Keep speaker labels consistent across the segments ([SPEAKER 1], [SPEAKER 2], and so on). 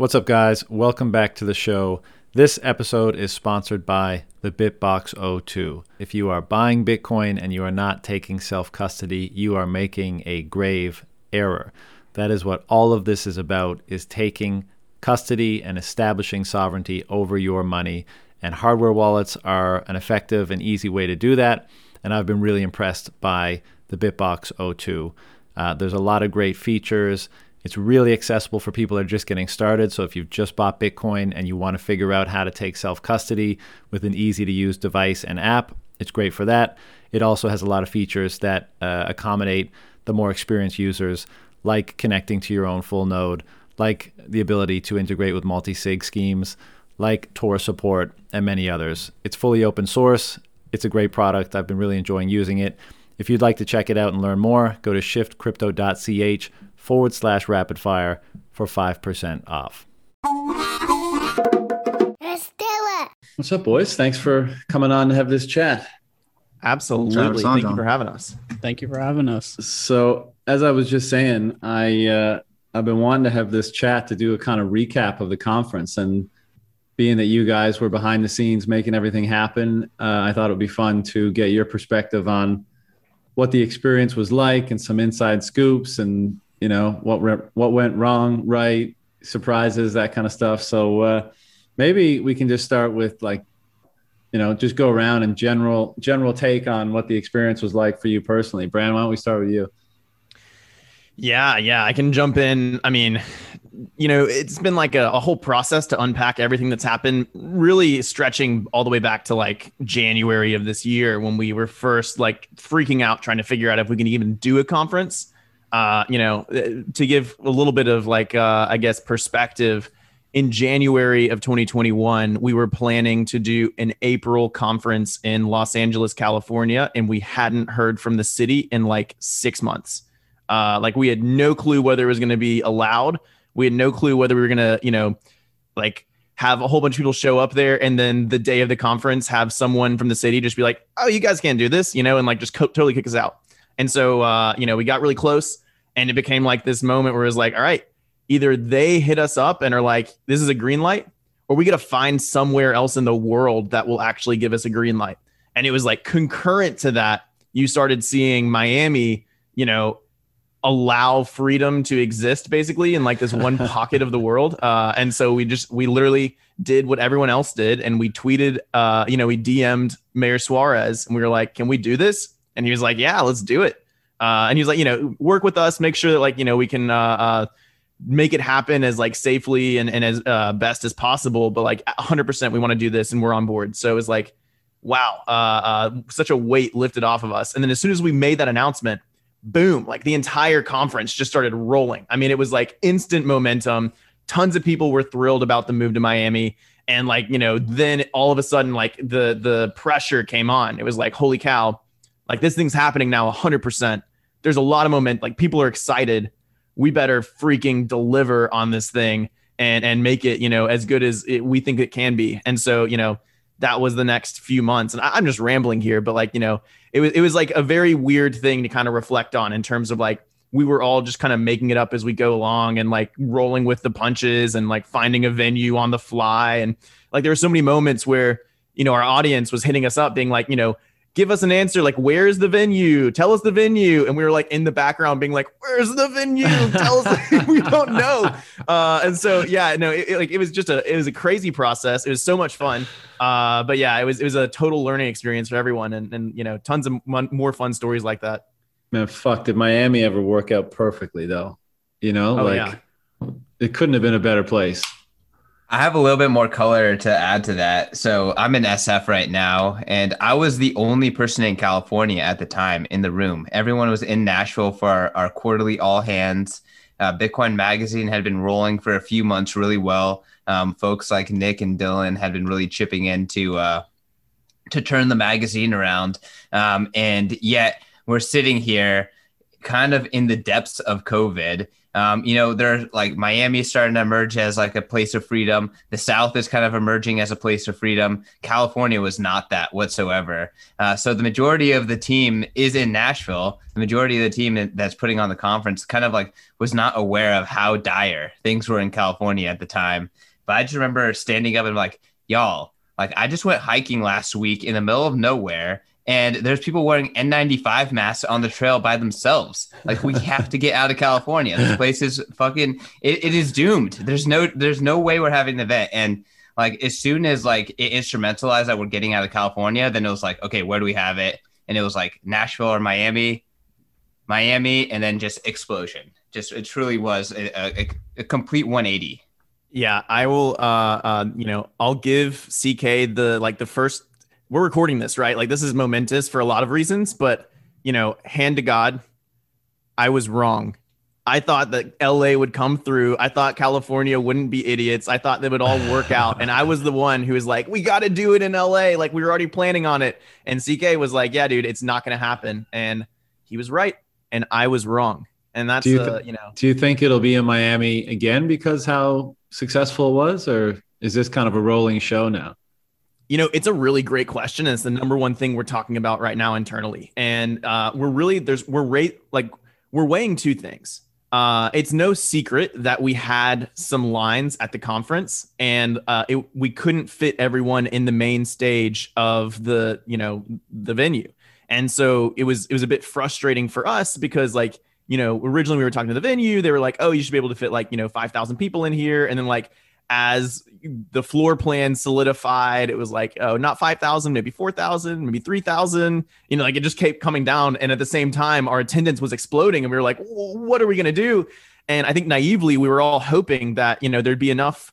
[SPEAKER 1] What's up, guys? Welcome back to the show. This episode is sponsored by the BitBox02. If you are buying Bitcoin and you are not taking self custody, you are making a grave error. That is what all of this is about is taking custody and establishing sovereignty over your money. And hardware wallets are an effective and easy way to do that. And I've been really impressed by the BitBox02. Uh, there's a lot of great features. It's really accessible for people that are just getting started. So if you've just bought Bitcoin and you want to figure out how to take self custody with an easy to use device and app, it's great for that. It also has a lot of features that uh, accommodate the more experienced users, like connecting to your own full node, like the ability to integrate with multi sig schemes, like Tor support, and many others. It's fully open source. It's a great product. I've been really enjoying using it. If you'd like to check it out and learn more, go to shiftcrypto.ch forward slash rapid fire for 5% off.
[SPEAKER 2] Let's do it.
[SPEAKER 1] What's up, boys? Thanks for coming on to have this chat.
[SPEAKER 3] Absolutely. Thank
[SPEAKER 4] John.
[SPEAKER 3] you for having us.
[SPEAKER 5] Thank you for having us.
[SPEAKER 1] So, as I was just saying, I uh, I've been wanting to have this chat to do a kind of recap of the conference, and being that you guys were behind the scenes making everything happen, uh, I thought it would be fun to get your perspective on what the experience was like and some inside scoops and you know what re- what went wrong, right, surprises, that kind of stuff. So uh, maybe we can just start with like, you know, just go around and general general take on what the experience was like for you personally. Brand, why don't we start with you?
[SPEAKER 3] Yeah, yeah, I can jump in. I mean, you know, it's been like a, a whole process to unpack everything that's happened, really stretching all the way back to like January of this year when we were first like freaking out trying to figure out if we can even do a conference. Uh, you know, uh, to give a little bit of like, uh, I guess, perspective, in January of 2021, we were planning to do an April conference in Los Angeles, California, and we hadn't heard from the city in like six months. Uh, like we had no clue whether it was going to be allowed. We had no clue whether we were going to, you know, like have a whole bunch of people show up there, and then the day of the conference, have someone from the city just be like, "Oh, you guys can't do this," you know, and like just co- totally kick us out. And so, uh, you know, we got really close, and it became like this moment where it was like, "All right, either they hit us up and are like, this is a green light, or we got to find somewhere else in the world that will actually give us a green light." And it was like concurrent to that, you started seeing Miami, you know, allow freedom to exist basically in like this one pocket of the world. Uh, and so we just we literally did what everyone else did, and we tweeted, uh, you know, we DM'd Mayor Suarez, and we were like, "Can we do this?" And he was like, "Yeah, let's do it." Uh, and he was like, you know, work with us, make sure that like you know we can uh, uh, make it happen as like safely and, and as uh, best as possible. But like 100%, we want to do this, and we're on board. So it was like, wow, uh, uh, such a weight lifted off of us. And then as soon as we made that announcement, boom, like the entire conference just started rolling. I mean, it was like instant momentum. Tons of people were thrilled about the move to Miami. And like, you know, then all of a sudden, like the the pressure came on. It was like, holy cow, like this thing's happening now 100%. There's a lot of moment. Like people are excited. We better freaking deliver on this thing and and make it, you know, as good as it, we think it can be. And so, you know, that was the next few months. And I, I'm just rambling here, but like, you know, it was it was like a very weird thing to kind of reflect on in terms of like we were all just kind of making it up as we go along and like rolling with the punches and like finding a venue on the fly and like there were so many moments where you know our audience was hitting us up being like you know give us an answer like where's the venue? Tell us the venue. And we were like in the background being like where's the venue? Tell us we don't know. Uh and so yeah no it, it, like it was just a it was a crazy process. It was so much fun. Uh but yeah it was it was a total learning experience for everyone and and you know tons of mon- more fun stories like that.
[SPEAKER 1] Man, fuck, did Miami ever work out perfectly though? You know,
[SPEAKER 3] Oh,
[SPEAKER 1] like
[SPEAKER 3] yeah.
[SPEAKER 1] it couldn't have been a better place.
[SPEAKER 4] I have a little bit more color to add to that. So I'm in SF right now, and I was the only person in California at the time in the room. Everyone was in Nashville for our, our quarterly all hands. Uh, Bitcoin Magazine had been rolling for a few months really well. Um, folks like Nick and Dylan had been really chipping in to uh, to turn the magazine around, um, and yet we're sitting here, kind of in the depths of COVID, Um, you know, they're like Miami is starting to emerge as like a place of freedom. The South is kind of emerging as a place of freedom. California was not that whatsoever. Uh, so the majority of the team is in Nashville. The majority of the team that's putting on the conference kind of like was not aware of how dire things were in California at the time. But I just remember standing up and like, y'all, like I just went hiking last week in the middle of nowhere and there's people wearing N95 masks on the trail by themselves. Like we have to get out of California. This place is fucking it, it is doomed. There's no there's no way we're having an event. And like as soon as like it instrumentalized that we're getting out of California, then it was like, okay, where do we have it? And it was like Nashville or Miami, Miami, and then just explosion. Just it truly was a, a, a complete 180.
[SPEAKER 3] Yeah, I will. Uh, uh, you know, I'll give CK the like the first we're recording this, right? Like this is momentous for a lot of reasons, but you know, hand to God, I was wrong. I thought that LA would come through. I thought California wouldn't be idiots. I thought they would all work out. And I was the one who was like, we got to do it in LA. Like we were already planning on it. And CK was like, yeah, dude, it's not going to happen. And he was right. And I was wrong. And that's,
[SPEAKER 1] do you,
[SPEAKER 3] uh, you know,
[SPEAKER 1] do you think it'll be in Miami again because how successful it was? Or is this kind of a rolling show now?
[SPEAKER 3] You know, it's a really great question. And it's the number one thing we're talking about right now internally. And uh, we're really, there's, we're rate, like, we're weighing two things. Uh, it's no secret that we had some lines at the conference and uh, it, we couldn't fit everyone in the main stage of the, you know, the venue. And so it was, it was a bit frustrating for us because like, you know, originally we were talking to the venue, they were like, oh, you should be able to fit like, you know, 5,000 people in here. And then like, as the floor plan solidified, it was like, oh, not 5,000, maybe 4,000, maybe 3,000. You know, like it just kept coming down. And at the same time, our attendance was exploding. And we were like, what are we going to do? And I think naively, we were all hoping that, you know, there'd be enough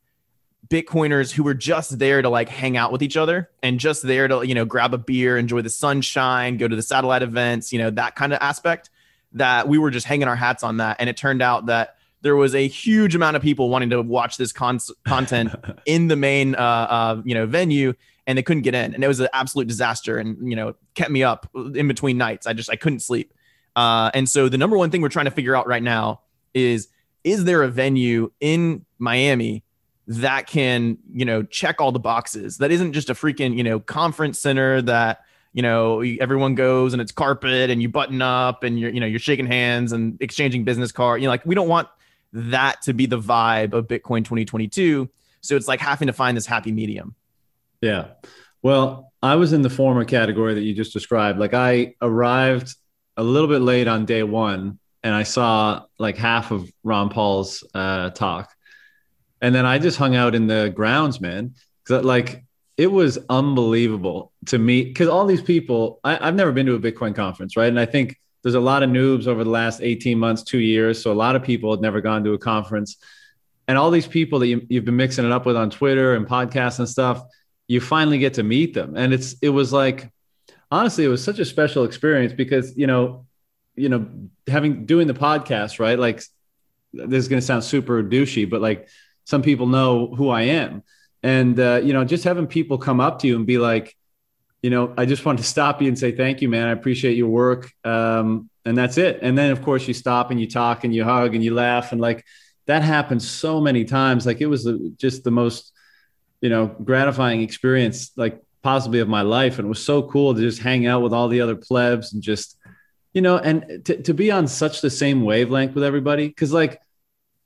[SPEAKER 3] Bitcoiners who were just there to like hang out with each other and just there to, you know, grab a beer, enjoy the sunshine, go to the satellite events, you know, that kind of aspect that we were just hanging our hats on that. And it turned out that there was a huge amount of people wanting to watch this con- content in the main uh, uh, you know venue and they couldn't get in. And it was an absolute disaster and you know kept me up in between nights. I just i couldn't sleep. Uh, and so the number one thing we're trying to figure out right now is is there a venue in miami that can you know check all the boxes? That isn't just a freaking you know conference center that you know everyone goes and it's carpet and you button up and you're you know you're shaking hands and exchanging business card you know like we don't want that to be the vibe of Bitcoin 2022. So it's like having to find this happy medium.
[SPEAKER 1] Yeah. Well, I was in the former category that you just described. Like I arrived a little bit late on day one and I saw like half of Ron Paul's uh, talk. And then I just hung out in the grounds, man. Like it was unbelievable to meet because all these people, I, I've never been to a Bitcoin conference, right? And I think there's a lot of noobs over the last 18 months, two years. So a lot of people had never gone to a conference. And all these people that you, you've been mixing it up with on Twitter and podcasts and stuff, you finally get to meet them. And it's it was like honestly, it was such a special experience because, you know, you know, having doing the podcast, right? Like this is gonna sound super douchey, but like some people know who I am. And uh, you know, just having people come up to you and be like, you know, I just wanted to stop you and say thank you, man. I appreciate your work. Um, and that's it. And then, of course, you stop and you talk and you hug and you laugh. And like that happens so many times. Like it was the, just the most, you know, gratifying experience, like possibly of my life. And it was so cool to just hang out with all the other plebs and just, you know, and to, to be on such the same wavelength with everybody. Cause like,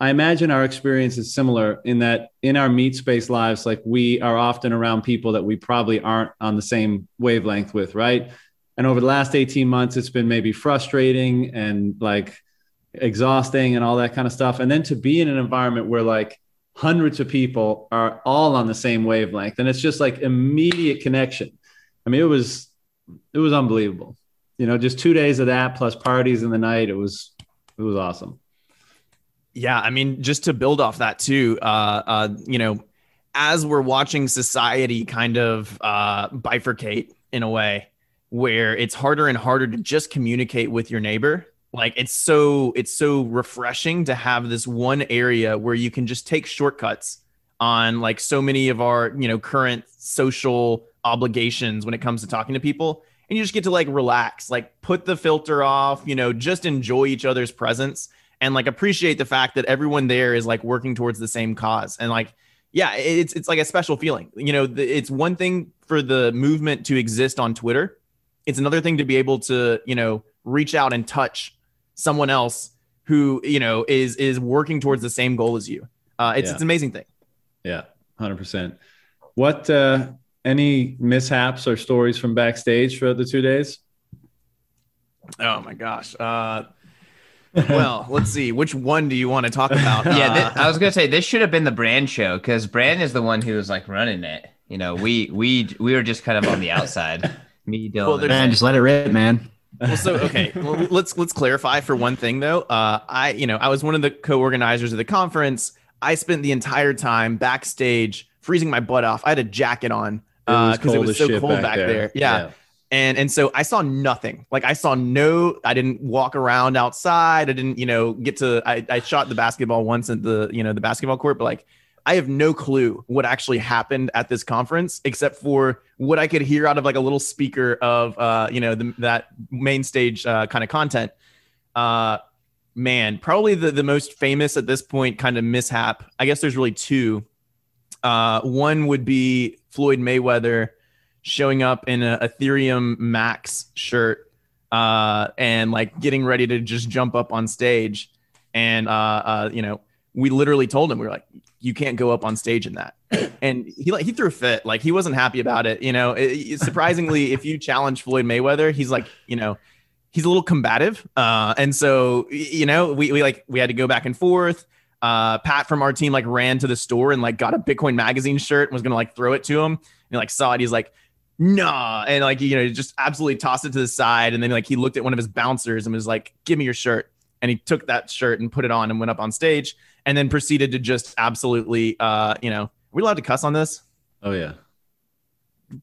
[SPEAKER 1] I imagine our experience is similar in that in our meat space lives, like we are often around people that we probably aren't on the same wavelength with, right? And over the last 18 months, it's been maybe frustrating and like exhausting and all that kind of stuff. And then to be in an environment where like hundreds of people are all on the same wavelength and it's just like immediate connection. I mean, it was it was unbelievable. You know, just two days of that plus parties in the night. It was it was awesome.
[SPEAKER 3] Yeah, I mean, just to build off that too, uh, uh, you know, as we're watching society kind of uh, bifurcate in a way where it's harder and harder to just communicate with your neighbor. Like it's so it's so refreshing to have this one area where you can just take shortcuts on like so many of our you know current social obligations when it comes to talking to people and you just get to like relax like put the filter off you know just enjoy each other's presence and like appreciate the fact that everyone there is like working towards the same cause and like yeah it's it's like a special feeling you know the, it's one thing for the movement to exist on twitter it's another thing to be able to you know reach out and touch someone else who you know is is working towards the same goal as you uh it's,
[SPEAKER 1] Yeah.
[SPEAKER 3] it's an amazing thing
[SPEAKER 1] Yeah, hundred percent. What uh any mishaps or stories from backstage throughout the two days?
[SPEAKER 3] oh my gosh uh well let's see which one do you want to talk about
[SPEAKER 4] Yeah,
[SPEAKER 3] Uh,
[SPEAKER 4] thi- I was gonna say this should have been the brand show because Brand is the one who was like running it. You know, we we we were just kind of on the outside. Me, Dylan.
[SPEAKER 3] Well,
[SPEAKER 2] Man, just let it rip, man.
[SPEAKER 3] well so okay well, let's let's clarify for one thing though uh i you know i was one of the co-organizers of the conference i spent the entire time backstage freezing my butt off i had a jacket on uh because it was so cold back, there, Yeah. And and so i saw nothing. Like i saw no i didn't walk around outside. I didn't you know get to i, I shot the basketball once at the you know the basketball court but like i have no clue what actually happened at this conference except for what i could hear out of like a little speaker of uh you know the, that main stage uh, kind of content. Uh man probably the, the most famous at this point kind of mishap i guess there's really two. Uh one would be floyd mayweather showing up in a ethereum max shirt uh and like getting ready to just jump up on stage. And uh uh you know we literally told him we were like you can't go up on stage in that. And he like he threw a fit. Like he wasn't happy about it you know? It, surprisingly if you challenge floyd mayweather he's like you know he's a little combative. Uh and so you know we, we like we had to go back and forth. Uh pat from our team like ran to the store and like got a bitcoin magazine shirt and was gonna like throw it to him. And like saw it. He's like nah and like you know just absolutely tossed it to the side and then like he looked at one of his bouncers and was like give me your shirt and he took that shirt and put it on and went up on stage and then proceeded to just absolutely uh you know we allowed to cuss on this
[SPEAKER 1] Oh yeah.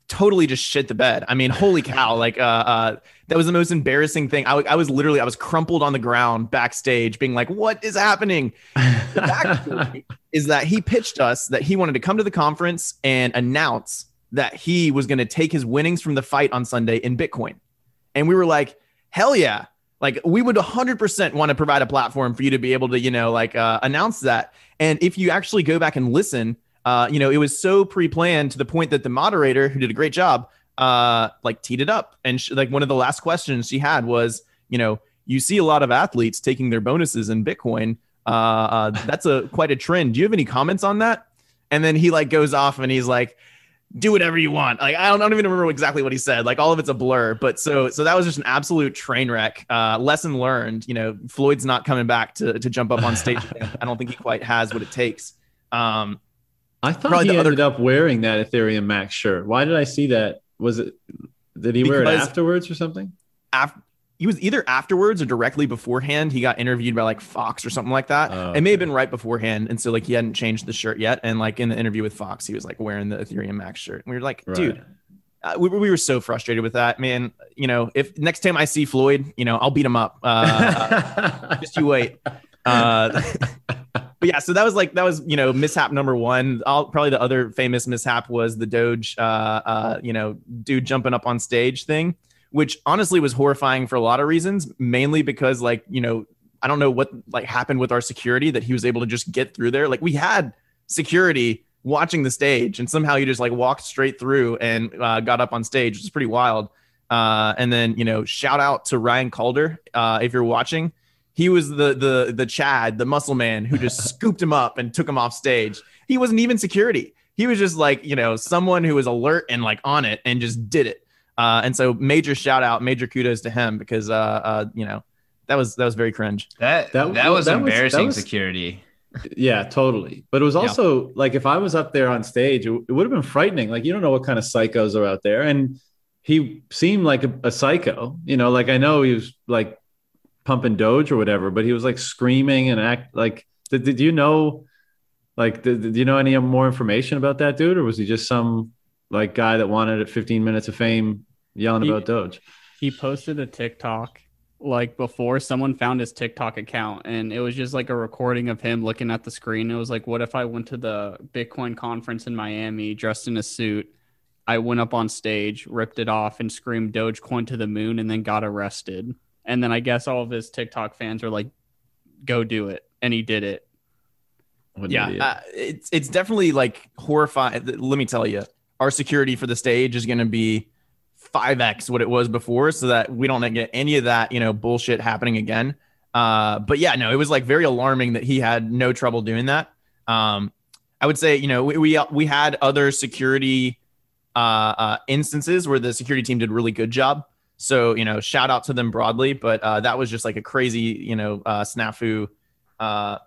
[SPEAKER 3] totally just shit the bed. I mean, holy cow! Like, uh, uh, that was the most embarrassing thing. I, w- I was literally, I was crumpled on the ground backstage, being like, "What is happening?" The is that he pitched us that he wanted to come to the conference and announce that he was going to take his winnings from the fight on Sunday in Bitcoin, and we were like, "Hell yeah!" Like, we would 100% want to provide a platform for you to be able to, you know, like uh, announce that. And if you actually go back and listen, uh, you know, it was so pre-planned to the point that the moderator, who did a great job, uh, like teed it up. And she, like one of the last questions she had was, you know, you see a lot of athletes taking their bonuses in Bitcoin. Uh, uh, that's a quite a trend. Do you have any comments on that? And then he like goes off and he's like, do whatever you want. Like I don't, I don't even remember exactly what he said. Like all of it's a blur. But so so that was just an absolute train wreck. Uh, lesson learned. You know, Floyd's not coming back to to jump up on stage. I don't think he quite has what it takes. Um,
[SPEAKER 1] I thought he
[SPEAKER 3] the other-
[SPEAKER 1] ended up wearing that Ethereum Max shirt. Why did I see that? Was it? Did he wear it afterwards or something?
[SPEAKER 3] af- he was either afterwards or directly beforehand. He got interviewed by like Fox or something like that.
[SPEAKER 1] Oh,
[SPEAKER 3] It may have been right beforehand, and so like he hadn't changed the shirt yet. And like in the interview with Fox, he was like wearing the Ethereum Max shirt. And we were like, dude, uh, we, we were so frustrated with that, man. You know, if next time I see Floyd, you know, I'll beat him up. Uh, just you wait. Uh, but yeah, so that was like that was you know mishap number one. I'll, probably the other famous mishap was the Doge, uh, uh, you know, dude jumping up on stage thing, which honestly was horrifying for a lot of reasons. Mainly because like you know I don't know what like happened with our security that he was able to just get through there. Like we had security watching the stage, and somehow he just like walked straight through and uh, got up on stage, which is pretty wild. Uh, and then you know, shout out to Ryan Calder uh, if you're watching. He was the the the Chad, the muscle man, who just scooped him up and took him off stage. He wasn't even security. He was just like you know someone who was alert and like on it and just did it. Uh, and so major shout out, major kudos to him because uh, uh, you know that was that was very cringe.
[SPEAKER 4] that
[SPEAKER 1] That-
[SPEAKER 4] that, was
[SPEAKER 1] that was- that
[SPEAKER 4] embarrassing
[SPEAKER 1] was-
[SPEAKER 4] security.
[SPEAKER 1] Yeah, totally. But it was
[SPEAKER 3] Yeah.
[SPEAKER 1] also like if I was up there on stage, it, it would have been frightening. Like you don't know what kind of psychos are out there, and he seemed like a, a psycho. You know, like I know he was like pumping Doge or whatever, but he was like screaming and act like. Did, did you know? Like, did, did you know any more information about that dude, or was he just some like guy that wanted 15 minutes of fame yelling
[SPEAKER 5] He-
[SPEAKER 1] about Doge?
[SPEAKER 5] he posted a TikTok like before someone found his TikTok account and it was just like a recording of him looking at the screen. It was like, what if I went to the Bitcoin conference in Miami dressed in a suit? I went up on stage, ripped it off, and screamed Dogecoin to the moon and then got arrested. And then I guess all of his TikTok fans are like go do it, and he did it.
[SPEAKER 1] What
[SPEAKER 3] yeah, uh, it's it's definitely like horrifying. Let me tell you, our security for the stage is going to be five x what it was before, so that we don't get any of that you know bullshit happening again. Uh, but yeah, no, it was like very alarming that he had no trouble doing that. Um, I would say you know we we, we had other security uh, uh, instances where the security team did really good job. So you know, shout out to them broadly, but uh, that was just like a crazy you know uh, snafu. Uh,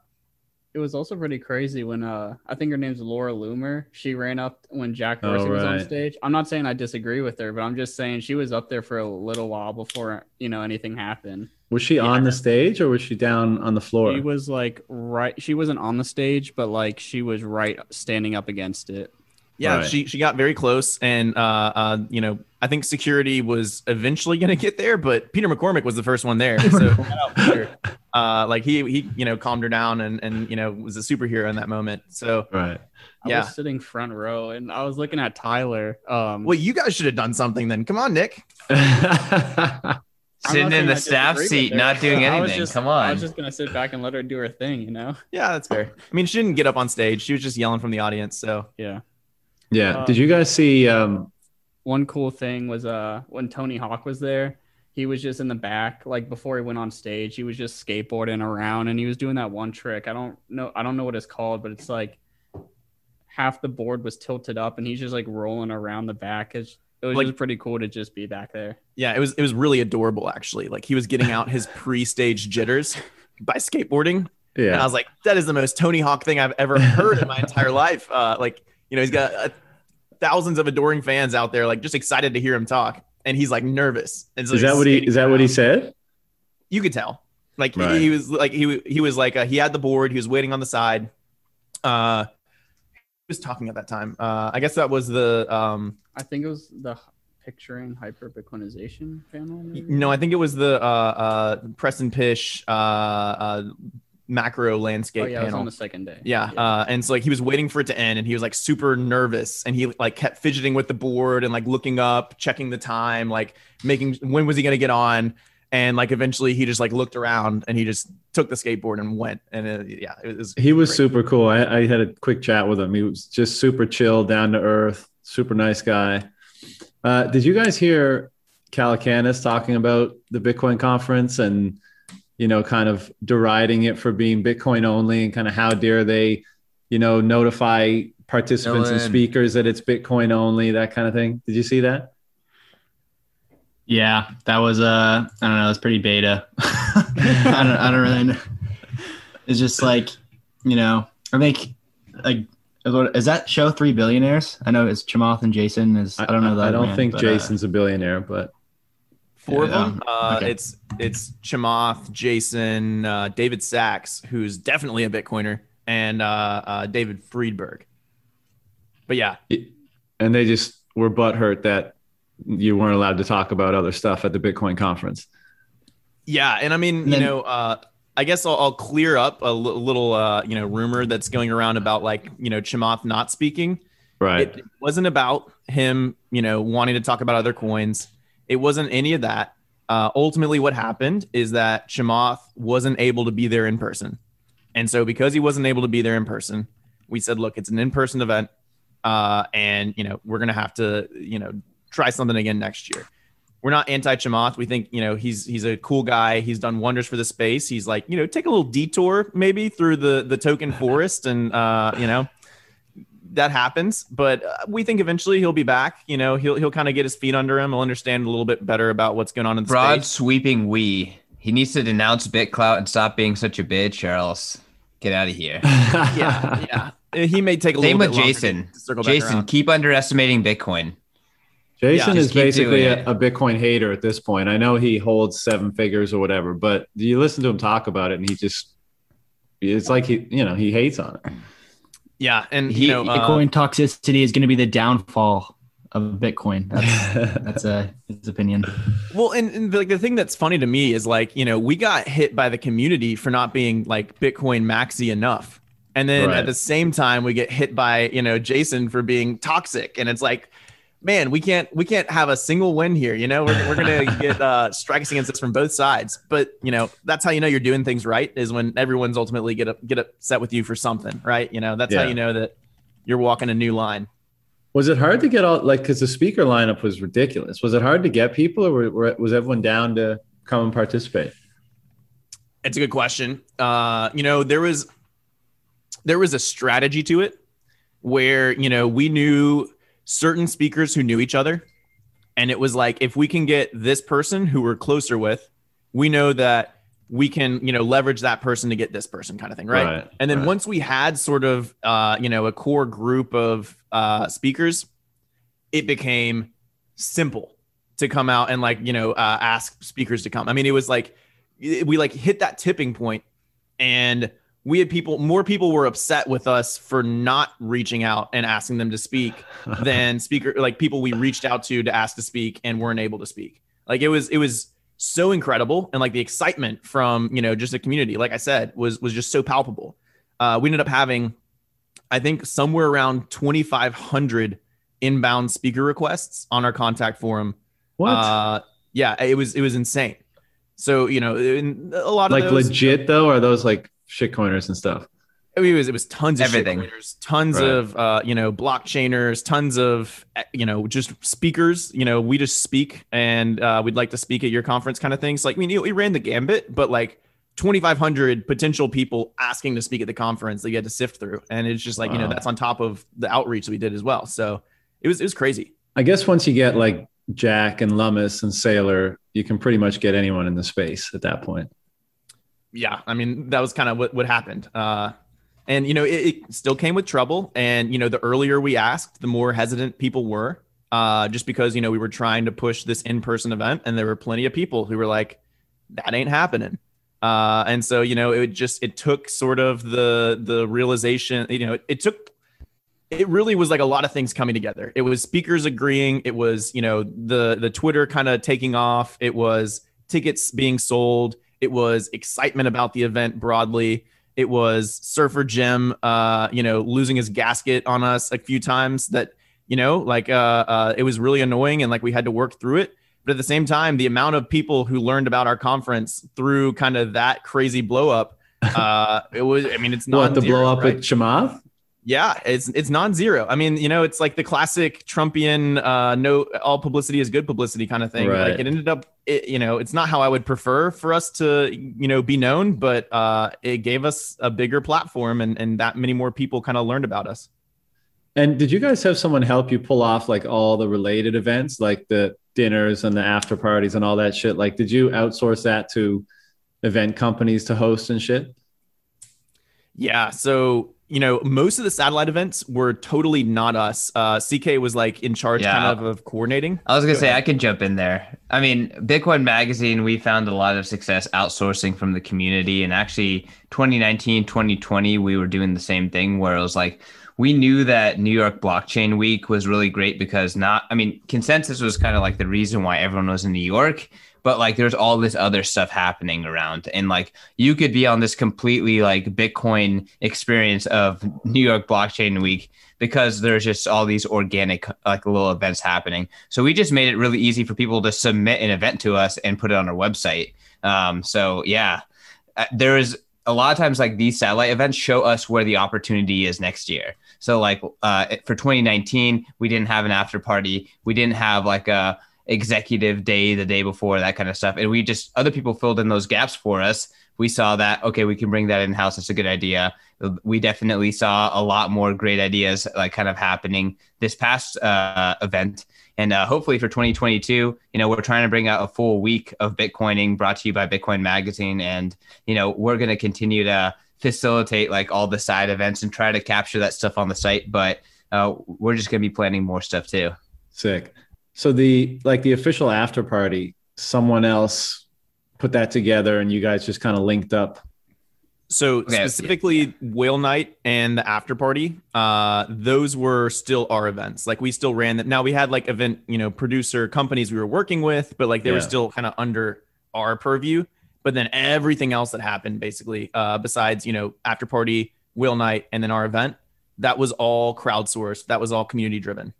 [SPEAKER 5] It was also pretty crazy when uh I think her name's Laura Loomer. She ran up when Jack
[SPEAKER 1] Oh,
[SPEAKER 5] Dorsey was on stage. I'm not saying I disagree with her, but I'm just saying she was up there for a little while before you know anything happened.
[SPEAKER 1] was she on the stage or was she down on the floor?
[SPEAKER 5] She was like right. She wasn't on the stage, but like she was right standing up against it.
[SPEAKER 3] Yeah,
[SPEAKER 1] Right.
[SPEAKER 3] she she got very close, and uh, uh, you know, I think security was eventually going to get there, but Peter McCormack was the first one there. So, Peter. uh, like he he you know calmed her down and and you know was a superhero in that moment. So,
[SPEAKER 1] right.
[SPEAKER 5] I
[SPEAKER 3] Yeah.
[SPEAKER 5] was sitting front row and I was looking at Tyler. Um,
[SPEAKER 3] well, you guys should have done something then. Come on, Nick.
[SPEAKER 4] Sitting in the
[SPEAKER 5] I
[SPEAKER 4] staff seat, not doing anything.
[SPEAKER 5] just-
[SPEAKER 4] Come on.
[SPEAKER 5] I
[SPEAKER 4] on.
[SPEAKER 5] was just gonna sit back and let her do her thing, you know?
[SPEAKER 3] Yeah, that's fair. I mean, she didn't get up on stage; she was just yelling from the audience. So,
[SPEAKER 5] Yeah.
[SPEAKER 1] Yeah.
[SPEAKER 5] Um,
[SPEAKER 1] Did you guys see? Um,
[SPEAKER 5] One cool thing was uh when Tony Hawk was there, he was just in the back, like before he went on stage, he was just skateboarding around and he was doing that one trick. I don't know I don't know what it's called, but it's like half the board was tilted up and he's just like rolling around the back. It's, it was
[SPEAKER 3] Like-
[SPEAKER 5] just pretty cool to just be back there.
[SPEAKER 3] yeah, it was it was really adorable actually. Like he was getting out his pre-stage jitters by skateboarding, Yeah. And I was like, that is the most Tony Hawk thing I've ever heard in my entire life. Uh, like, you know, he's got uh, thousands of adoring fans out there, like just excited to hear him talk. And he's like nervous. And so
[SPEAKER 1] Is
[SPEAKER 3] he's
[SPEAKER 1] that what he? Is that what he said?
[SPEAKER 3] You could tell. Like he-
[SPEAKER 1] Right.
[SPEAKER 3] he, was like he he was like uh, he had the board. He was waiting on the side. Uh, he was talking at that time. Uh, I guess that was the um.
[SPEAKER 5] I think it was the picturing hyper Bitcoinization panel. Maybe?
[SPEAKER 3] No, I think it was the uh uh Preston Pysh uh uh macro landscape
[SPEAKER 5] Oh yeah, it was
[SPEAKER 3] panel.
[SPEAKER 5] on the second day.
[SPEAKER 3] Yeah, Uh, and so like he was waiting for it to end, and he was like super nervous, and he like kept fidgeting with the board and like looking up, checking the time, like making when was he gonna get on, and like eventually he just like looked around and he just took the skateboard and went, and uh, yeah, it was
[SPEAKER 1] He was
[SPEAKER 3] great.
[SPEAKER 1] super cool. I, I had a quick chat with him. He was just super chill, down to earth, super nice guy. Uh, did you guys hear Calacanis talking about the Bitcoin conference and you know, kind of deriding it for being Bitcoin only and kind of how dare they, you know, notify participants and speakers that it's Bitcoin only, that kind of thing. Did you see that?
[SPEAKER 2] Yeah, that was uh I don't know, it's pretty beta. I don't I don't really know. It's just like, you know, I think like is that show three billionaires? I know it's Chamath and Jason is I don't know that.
[SPEAKER 1] I don't think Jason's a billionaire, but
[SPEAKER 3] four of them. Uh,
[SPEAKER 2] okay.
[SPEAKER 3] It's it's Chamath, Jason, uh, David Sacks, who's definitely a Bitcoiner, and uh, uh, David Friedberg. But yeah,
[SPEAKER 1] and they just were butthurt that you weren't allowed to talk about other stuff at the Bitcoin conference.
[SPEAKER 3] Yeah, and I mean,
[SPEAKER 2] And
[SPEAKER 3] you know, uh, I guess I'll, I'll clear up a little, uh, you know, rumor that's going around about like, you know, Chamath not speaking.
[SPEAKER 1] Right.
[SPEAKER 3] It wasn't about him, you know, wanting to talk about other coins. It wasn't any of that. Uh, ultimately, what happened is that Chamath wasn't able to be there in person, and so because he wasn't able to be there in person, we said, look, it's an in-person event, uh, and you know, we're gonna have to, you know, try something again next year we're not anti Chamath. We think you know he's he's a cool guy. He's done wonders for the space. He's like you know take a little detour maybe through the the token forest, and uh, you know that happens. But uh, we think eventually he'll be back. You know he'll he'll kind of get his feet under him. He'll understand a little bit better about what's going on in the
[SPEAKER 4] Broad
[SPEAKER 3] space.
[SPEAKER 4] sweeping we. He needs to denounce BitClout and stop being such a bitch, or else get out of here.
[SPEAKER 3] Yeah, yeah. He may take a
[SPEAKER 4] Same
[SPEAKER 3] little
[SPEAKER 4] with
[SPEAKER 3] bit longer
[SPEAKER 4] Jason.
[SPEAKER 3] to circle
[SPEAKER 4] Jason,
[SPEAKER 3] around.
[SPEAKER 4] keep underestimating Bitcoin.
[SPEAKER 1] Jason
[SPEAKER 3] Yeah,
[SPEAKER 1] is basically a, a Bitcoin hater at this point. I know he holds seven figures or whatever, but you listen to him talk about it, and he just it's like he you know he hates on it.
[SPEAKER 3] Yeah, and
[SPEAKER 4] He-
[SPEAKER 3] you know, uh,
[SPEAKER 2] Bitcoin toxicity is going to be the downfall of Bitcoin. That's that's uh, his opinion.
[SPEAKER 3] Well, and, and like the thing that's funny to me is like, you know, we got hit by the community for not being like Bitcoin maxi enough. And then
[SPEAKER 1] Right.
[SPEAKER 3] at the same time, we get hit by, you know, Jason for being toxic. And it's like, man, we can't we can't have a single win here. You know, we're, we're gonna get uh, strikes against us from both sides. But you know, that's how you know you're doing things right is when everyone's ultimately get up, get upset with you for something, right? You know, that's how you know that you're walking a new line.
[SPEAKER 1] Was it hard to get all like because the speaker lineup was ridiculous? Was it hard to get people, or were, was everyone down to come and participate?
[SPEAKER 3] It's a good question. Uh, you know, there was there was a strategy to it where, you know, we knew certain speakers who knew each other. And it was like if we can get this person who we're closer with, we know that we can, you know, leverage that person to get this person kind of thing, right?
[SPEAKER 1] Right,
[SPEAKER 3] and then
[SPEAKER 1] right.
[SPEAKER 3] once we had sort of uh, you know, a core group of uh speakers, it became simple to come out and like, you know, uh, ask speakers to come. I mean, it was like we like hit that tipping point and we had people more people were upset with us for not reaching out and asking them to speak than speaker like people we reached out to to ask to speak and weren't able to speak. Like it was it was so incredible and like the excitement from you know just the community like i said was was just so palpable. Uh, we ended up having i think somewhere around 2500 inbound speaker requests on our contact forum
[SPEAKER 1] What?
[SPEAKER 3] uh, yeah it was it was insane. So you know a lot of
[SPEAKER 1] like
[SPEAKER 3] those,
[SPEAKER 1] legit though, or are those like shitcoiners and stuff?
[SPEAKER 3] I mean, it was it was tons of
[SPEAKER 4] Everything.
[SPEAKER 3] shitcoiners, tons
[SPEAKER 1] Right.
[SPEAKER 3] of uh, you know blockchainers, tons of eh, you know just speakers. You know, we just speak and uh, we'd like to speak at your conference, kind of things. Like I mean, you know, we ran the gambit, but like 2,500 potential people asking to speak at the conference that you had to sift through, and it's just like you know that's on top of the outreach that we did as well. So it was it was crazy.
[SPEAKER 1] I guess once you get like Jack and Lummis and Saylor, you can pretty much get anyone in the space at that point.
[SPEAKER 3] Yeah i mean that was kind of what, what happened uh and you know it, it still came with trouble and you know the earlier we asked the more hesitant people were uh just because you know we were trying to push this in-person event and there were plenty of people who were like that ain't happening uh and so you know it just it took sort of the the realization you know it, it took it really was like a lot of things coming together. It was speakers agreeing. It was, you know, the the Twitter kind of taking off. It was tickets being sold. It was excitement about the event broadly. It was Surfer Jim, uh, you know, losing his gasket on us a few times. That you know, like uh, uh, it was really annoying, and like we had to work through it. But at the same time, the amount of people who learned about our conference through kind of that crazy blow up, uh, it was. I mean, it's not
[SPEAKER 1] what the blow up
[SPEAKER 3] right?
[SPEAKER 1] at Chamath?
[SPEAKER 3] Yeah, it's it's non-zero. I mean, you know, it's like the classic Trumpian uh no all publicity is good publicity kind of thing.
[SPEAKER 1] Right.
[SPEAKER 3] Like it ended up it, you know, it's not how I would prefer for us to, you know, be known, but uh it gave us a bigger platform and and that many more people kind of learned about us.
[SPEAKER 1] And did you guys have someone help you pull off like all the related events, like the dinners and the after parties and all that shit? Like, did you outsource that to event companies to host and shit?
[SPEAKER 3] Yeah, so you know, most of the satellite events were totally not us. Uh CK was like in charge
[SPEAKER 4] Yeah.
[SPEAKER 3] kind of of coordinating.
[SPEAKER 4] I was gonna say
[SPEAKER 3] ahead.
[SPEAKER 4] I can jump in there. I mean, Bitcoin Magazine, we found a lot of success outsourcing from the community, and actually, 2019, 2020, we were doing the same thing where it was like we knew that New York Blockchain Week was really great because not, I mean, consensus was kind of like the reason why everyone was in New York, but like there's all this other stuff happening around, and like you could be on this completely like Bitcoin experience of New York Blockchain Week because there's just all these organic like little events happening. So we just made it really easy for people to submit an event to us and put it on our website. Um, so yeah, uh, there is a lot of times like these satellite events show us where the opportunity is next year. So like uh, for 2019, we didn't have an after party. We didn't have like a executive day the day before that kind of stuff, and we just other people filled in those gaps for us. We saw that okay, we can bring that in house. That's a good idea. We definitely saw a lot more great ideas like kind of happening this past uh, event. And uh, hopefully for 2022, you know, we're trying to bring out a full week of Bitcoining brought to you by Bitcoin Magazine. And, you know, we're going to continue to facilitate like all the side events and try to capture that stuff on the site. But uh, we're just going to be planning more stuff too.
[SPEAKER 1] Sick. So the like the official after party, someone else put that together, and you guys just kind of linked up.
[SPEAKER 3] So
[SPEAKER 4] Okay.
[SPEAKER 3] specifically whale night and the after party, uh, those were still our events. Like we still ran that. Now we had like event, you know, producer companies we were working with, but like they were still kind of under our purview. But then everything else that happened basically, uh, besides, you know, after party, whale night, and then our event, that was all crowdsourced. That was all community driven.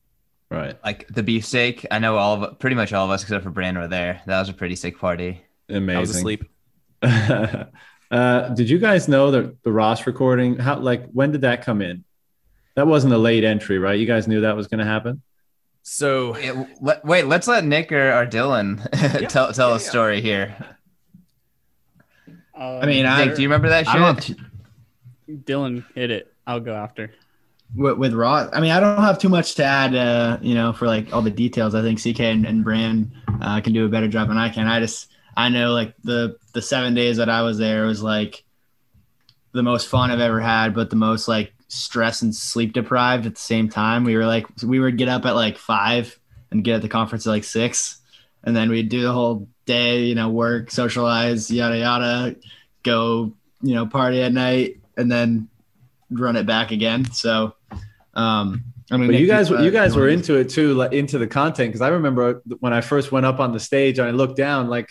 [SPEAKER 1] Right.
[SPEAKER 4] Like the beefsteak. I know all of pretty much all of us except for Brand were there. That was a pretty sick party.
[SPEAKER 1] Amazing.
[SPEAKER 3] I was asleep.
[SPEAKER 1] uh, did you guys know that the Ross recording? How like when did that come in? That wasn't a late entry, right? You guys knew that was going to happen.
[SPEAKER 3] So
[SPEAKER 4] Wait, let- wait, let's let Nick or, or Dylan tell tell
[SPEAKER 3] yeah,
[SPEAKER 4] a
[SPEAKER 3] yeah.
[SPEAKER 4] story here.
[SPEAKER 2] I mean, I,
[SPEAKER 4] do you remember that
[SPEAKER 2] I
[SPEAKER 4] shit?
[SPEAKER 5] Dylan hit it. I'll go after.
[SPEAKER 2] With, with Raw. I mean, I don't have too much to add. Uh, you know, for like all the details, I think CK and, and Brand uh, can do a better job than I can. I just I know like the the seven days that I was there was like the most fun I've ever had, but the most like stress and sleep deprived at the same time. We were like we would get up at like five and get at the conference at like six, and then we'd do the whole day. You know, work, socialize, yada yada, go you know party at night, and then run it back again. So, um, I mean,
[SPEAKER 1] But you guys,
[SPEAKER 2] uh,
[SPEAKER 1] you guys were into it too, like into the content. Because I remember when I first went up on the stage and I looked down, like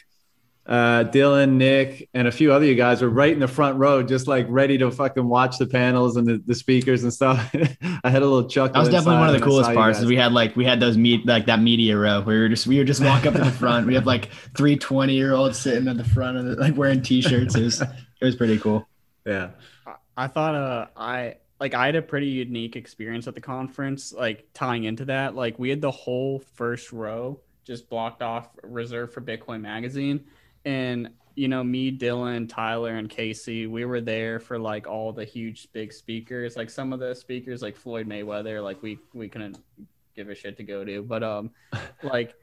[SPEAKER 1] uh, Dylan, Nick, and a few other you guys were right in the front row, just like ready to fucking watch the panels and the, the speakers and stuff. I had a little chuckle.
[SPEAKER 2] That was definitely one of the coolest parts. Is we had like we had those meet like that media row. where We were just we would just walk up to the front. We have like three 20 year olds sitting at the front of it, like wearing t-shirts. It was it was pretty cool.
[SPEAKER 1] yeah.
[SPEAKER 5] I- I thought uh I like I had a pretty unique experience at the conference, like tying into that. Like we had the whole first row just blocked off reserved for Bitcoin magazine. And you know, me, Dylan, Tyler, and Casey, we were there for like all the huge big speakers. Like some of the speakers like Floyd Mayweather, like we we couldn't give a shit to go to. But um like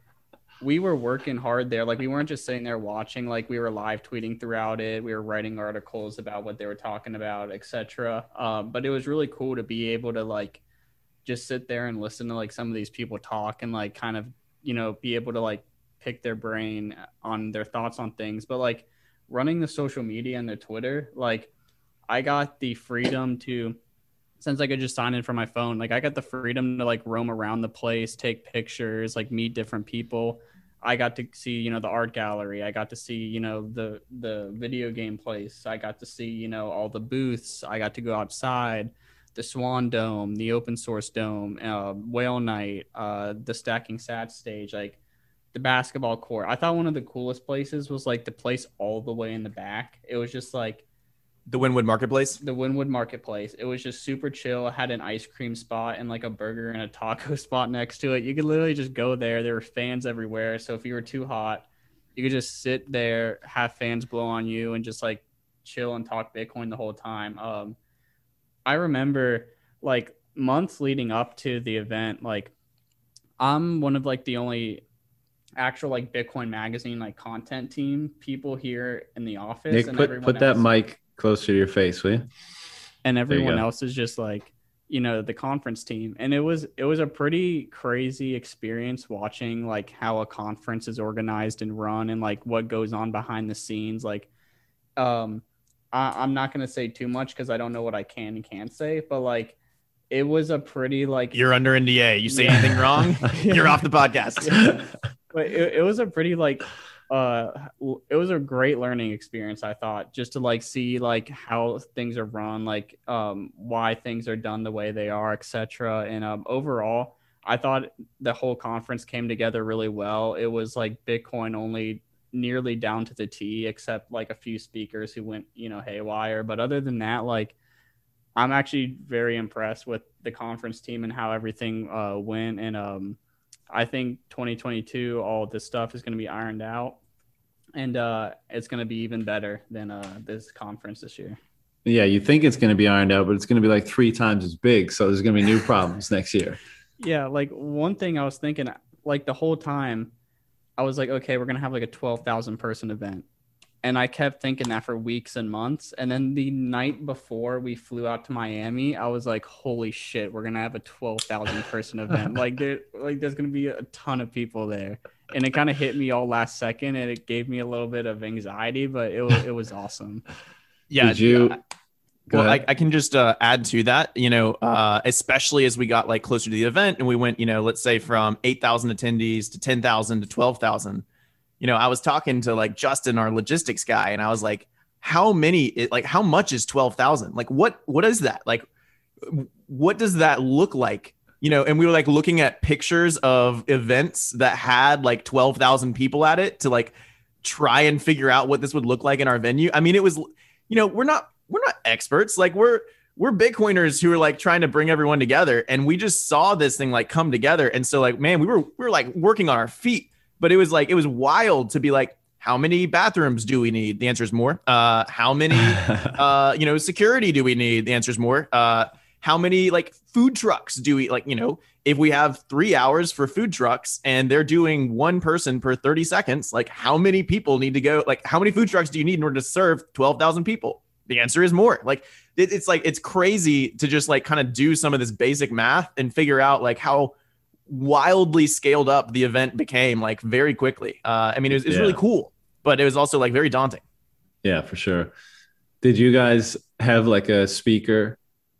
[SPEAKER 5] we were working hard there. Like we weren't just sitting there watching. Like we were live tweeting throughout it. We were writing articles about what they were talking about, etc. Um, but it was really cool to be able to like just sit there and listen to like some of these people talk and like kind of you know be able to like pick their brain on their thoughts on things. But like running the social media and their Twitter, like I got the freedom to since I could just sign in from my phone, like I got the freedom to like roam around the place, take pictures, like meet different people. I got to see, you know, the art gallery. I got to see, you know, the the video game place. I got to see, you know, all the booths. I got to go outside, the Swan Dome, the Open Source Dome, uh, Whale Night, uh, the Stacking Sats stage, like the basketball court. I thought one of the coolest places was like the place all the way in the back. It was just like
[SPEAKER 3] The Wynwood Marketplace.
[SPEAKER 5] the Wynwood Marketplace. It was just super chill. It had an ice cream spot and like a burger and a taco spot next to it. You could literally just go there. There were fans everywhere. So if you were too hot, you could just sit there, have fans blow on you, and just like chill and talk Bitcoin the whole time. Um, I remember like months leading up to the event, like I'm one of like the only actual like Bitcoin magazine like content team people here in the office.
[SPEAKER 1] Nick,
[SPEAKER 5] and
[SPEAKER 1] put
[SPEAKER 5] everyone
[SPEAKER 1] put that
[SPEAKER 5] else-
[SPEAKER 1] mic closer to your face, will you?
[SPEAKER 5] and everyone
[SPEAKER 1] go.
[SPEAKER 5] else is just like you know the conference team and it was it was a pretty crazy experience watching like how a conference is organized and run and like what goes on behind the scenes like um I, i'm not going to say too much because i don't know what i can and can't say but like it was a pretty like
[SPEAKER 3] You're under NDA. You say
[SPEAKER 5] Yeah.
[SPEAKER 3] anything wrong, you're off the podcast.
[SPEAKER 5] but it, it was a pretty like uh it was a great learning experience i thought just to like see like how things are run like um why things are done the way they are etc and um overall i thought the whole conference came together really well. It was like bitcoin only nearly down to the t except like a few speakers who went you know haywire. But other than that like i'm actually very impressed with the conference team and how everything uh went. And um I think 2022, all this stuff is going to be ironed out, and uh, it's going to be even better than uh, this conference this year.
[SPEAKER 1] Yeah, you think it's going to be ironed out, but it's going to be like three times as big. So there's going to be new problems next year.
[SPEAKER 5] Yeah, like one thing I was thinking, like the whole time, I was like, okay, we're going to have like a 12,000 person event. And I kept thinking that for weeks and months. And then the night before we flew out to Miami, I was like, holy shit, we're going to have a 12,000 person event. like, there, like there's going to be a ton of people there. And it kind of hit me all last second and it gave me a little bit of anxiety, but it was, it was awesome.
[SPEAKER 3] Yeah.
[SPEAKER 1] Did you? Go
[SPEAKER 3] well, I. I can just uh, add to that, you know, uh, especially as we got like closer to the event and we went, you know, let's say from 8,000 attendees to 10,000 to 12,000, you know, I was talking to like Justin, our logistics guy, and I was like, how many, like, how much is 12,000? Like, what, what is that? Like, what does that look like you know, and we were like looking at pictures of events that had like 12,000 people at it to like try and figure out what this would look like in our venue. I mean, it was, you know, we're not, we're not experts. Like we're, we're Bitcoiners who are like trying to bring everyone together. And we just saw this thing like come together. And so like, man, we were, we were like working on our feet, but it was like, it was wild to be like, how many bathrooms do we need? The answer is more. Uh, how many, uh, you know, security do we need? The answer is more. Uh, how many like food trucks do we like, you know, if we have three hours for food trucks and they're doing one person per 30 seconds, like how many people need to go? Like, how many food trucks do you need in order to serve 12,000 people? The answer is more. Like, it, it's like, it's crazy to just like kind of do some of this basic math and figure out like how wildly scaled up the event became like very quickly. Uh, I mean, it was, it was
[SPEAKER 1] Yeah.
[SPEAKER 3] really cool, but it was also like very daunting.
[SPEAKER 1] Yeah, for sure. Did you guys have like a speaker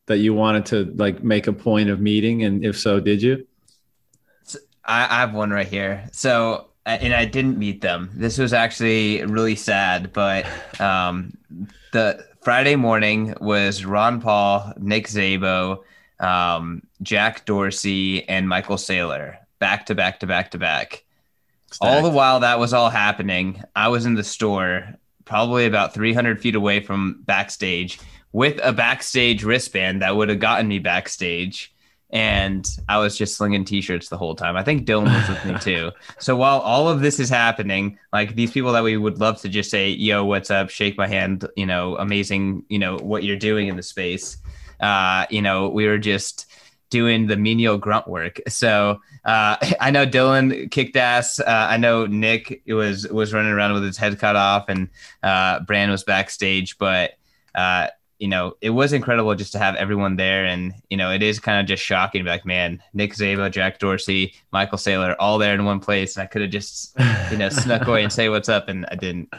[SPEAKER 1] that you wanted to like make a point of meeting? And if so, did you?
[SPEAKER 4] I, I have one right here. So, uh, and I didn't meet them. This was actually really sad, but um, the Friday morning was Ron Paul, Nick Szabo, um, Jack Dorsey, and Michael Saylor back to back to back to back. All the while that was all happening, I was in the store, probably about 300 feet away from backstage, with a backstage wristband that would have gotten me backstage. And I was just slinging t-shirts the whole time. I think Dylan was with me too. So while all of this is happening, like these people that we would love to just say, "Yo, what's up?" Shake my hand. You know, amazing. You know what you're doing in the space. Uh, you know, we were just doing the menial grunt work. So uh, I know Dylan kicked ass. Uh, I know Nick was was running around with his head cut off, and uh, Brand was backstage. But uh, you know, it was incredible just to have everyone there, and you know, it is kind of just shocking. Like, man, Nick Szabo, Jack Dorsey, Michael Saylor, all there in one place, and I could have just you know snuck away and say what's up, and I didn't.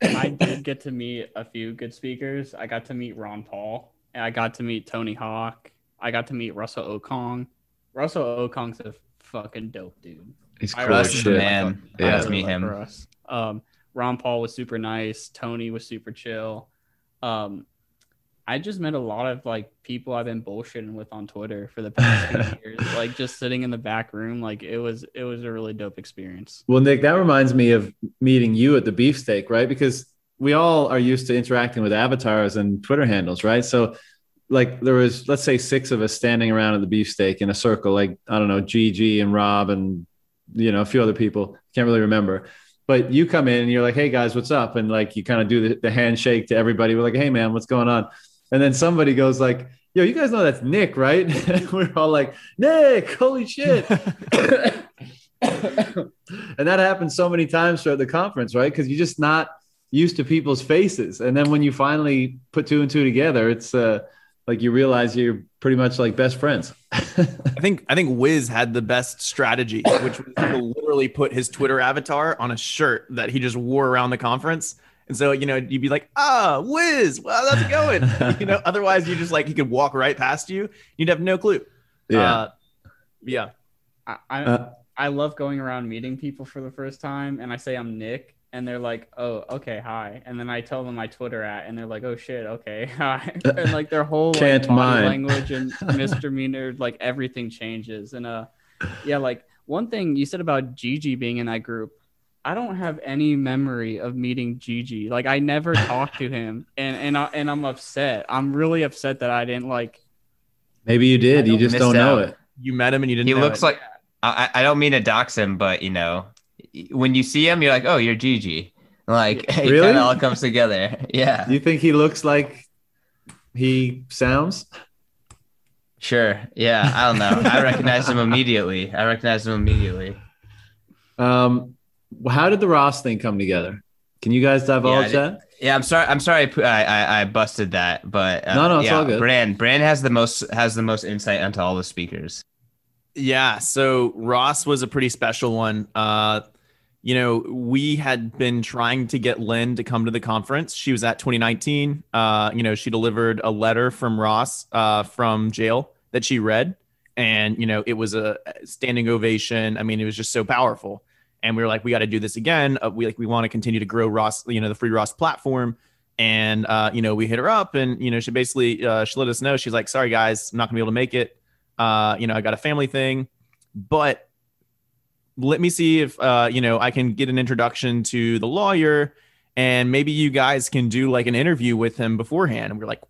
[SPEAKER 5] I did get to meet a few good speakers. I got to meet Ron Paul. And I got to meet Tony Hawk. I got to meet Russell Okung. Russell Okung's a fucking dope dude.
[SPEAKER 1] He's
[SPEAKER 5] I
[SPEAKER 1] cool
[SPEAKER 4] Russ is the man.
[SPEAKER 5] I
[SPEAKER 1] Yeah.
[SPEAKER 4] Let's meet him.
[SPEAKER 5] Russ. Um, Ron Paul was super nice. Tony was super chill. Um, I just met a lot of like people I've been bullshitting with on Twitter for the past few years. Like just sitting in the back room, like it was it was a really dope experience.
[SPEAKER 1] Well, Nick, that reminds me of meeting you at the beefsteak, right? Because we all are used to interacting with avatars and Twitter handles, right? So, like, there was, let's say, six of us standing around at the beefsteak in a circle, like, I don't know, GG and Rob and, you know, a few other people. Can't really remember. But you come in and you're like, hey, guys, what's up? And like, you kind of do the, the handshake to everybody. We're like, hey, man, what's going on? And then somebody goes, like, yo, you guys know that's Nick, right? We're all like, Nick, holy shit. and that happens so many times throughout the conference, right? Because you're just not used to people's faces. And then when you finally put two and two together, it's uh, like you realize you're pretty much like best friends.
[SPEAKER 3] I think I think Wiz had the best strategy, which was to literally put his Twitter avatar on a shirt that he just wore around the conference. And so, you know, you'd be like, ah, Wiz, well, how's it going? you know, otherwise you just like he could walk right past you. You'd have no clue.
[SPEAKER 1] yeah.
[SPEAKER 3] Uh, yeah.
[SPEAKER 5] I I,
[SPEAKER 1] Uh,
[SPEAKER 5] I love going around meeting people for the first time, and I say I'm Nick, and they're like, "Oh, okay, hi," and then I tell them my Twitter at, and they're like, "Oh shit, okay, hi," and like their whole
[SPEAKER 1] Can't
[SPEAKER 5] body
[SPEAKER 1] mind.
[SPEAKER 5] language and misdemeanor, like everything changes, and uh, yeah, like one thing you said about Gigi being in that group. I don't have any memory of meeting Gigi. Like I never talked to him, and and I, and I'm upset. I'm really upset that I didn't like.
[SPEAKER 1] Maybe you did. You just don't know it.
[SPEAKER 3] You met him and you didn't
[SPEAKER 4] He
[SPEAKER 3] know
[SPEAKER 4] looks
[SPEAKER 3] it.
[SPEAKER 4] like I, I don't mean to dox him, but you know, when you see him, you're like, oh, you're Gigi. Like it
[SPEAKER 1] Really?
[SPEAKER 4] kind of all comes together. Yeah,
[SPEAKER 1] You think he looks like he sounds?
[SPEAKER 4] sure. Yeah, I don't know. I recognize him immediately. I recognize him immediately.
[SPEAKER 1] Um, how did the Ross thing come together? Can you guys divulge
[SPEAKER 4] Yeah,
[SPEAKER 1] that?
[SPEAKER 4] Yeah, I'm sorry. I'm sorry. I I, I, I busted that, but uh,
[SPEAKER 1] No, no, it's
[SPEAKER 4] yeah,
[SPEAKER 1] all good.
[SPEAKER 4] Brand Brand has the most has the most insight onto all the speakers.
[SPEAKER 3] Yeah, so Ross was a pretty special one. Uh, you know, we had been trying to get Lynn to come to the conference. She was at 2019. Uh, you know, she delivered a letter from Ross uh, from jail that she read, and you know, it was a standing ovation. I mean, it was just so powerful. And we were like, we got to do this again. Uh, we like we want to continue to grow Ross, you know, the free Ross platform. And uh, you know, we hit her up, and you know, she basically uh, she let us know she's like, sorry guys, I'm not gonna be able to make it. Uh, you know, I got a family thing, but let me see if uh, you know I can get an introduction to the lawyer, and maybe you guys can do like an interview with him beforehand. And we're like,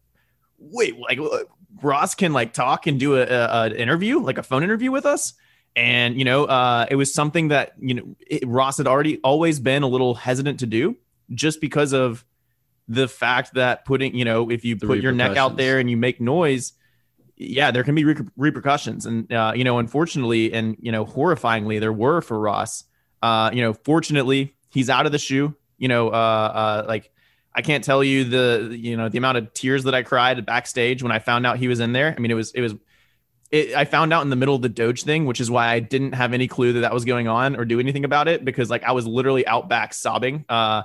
[SPEAKER 3] wait, like uh, Ross can like talk and do a, a, an interview, like a phone interview with us. And you know, uh, it was something that you know it, Ross had already always been a little hesitant to do, just because of the fact that putting, you know, if you put your neck out there and you make noise, yeah, there can be re- repercussions. And, uh, you know, unfortunately, and, you know, horrifyingly, there were for Ross. Uh, you know, fortunately, he's out of the shoe. You know, uh, uh, like, I can't tell you the, you know, the amount of tears that I cried backstage when I found out he was in there. I mean, it was, it was, it, I found out in the middle of the Doge thing, which is why I didn't have any clue that that was going on or do anything about it because like I was literally out back sobbing. Uh,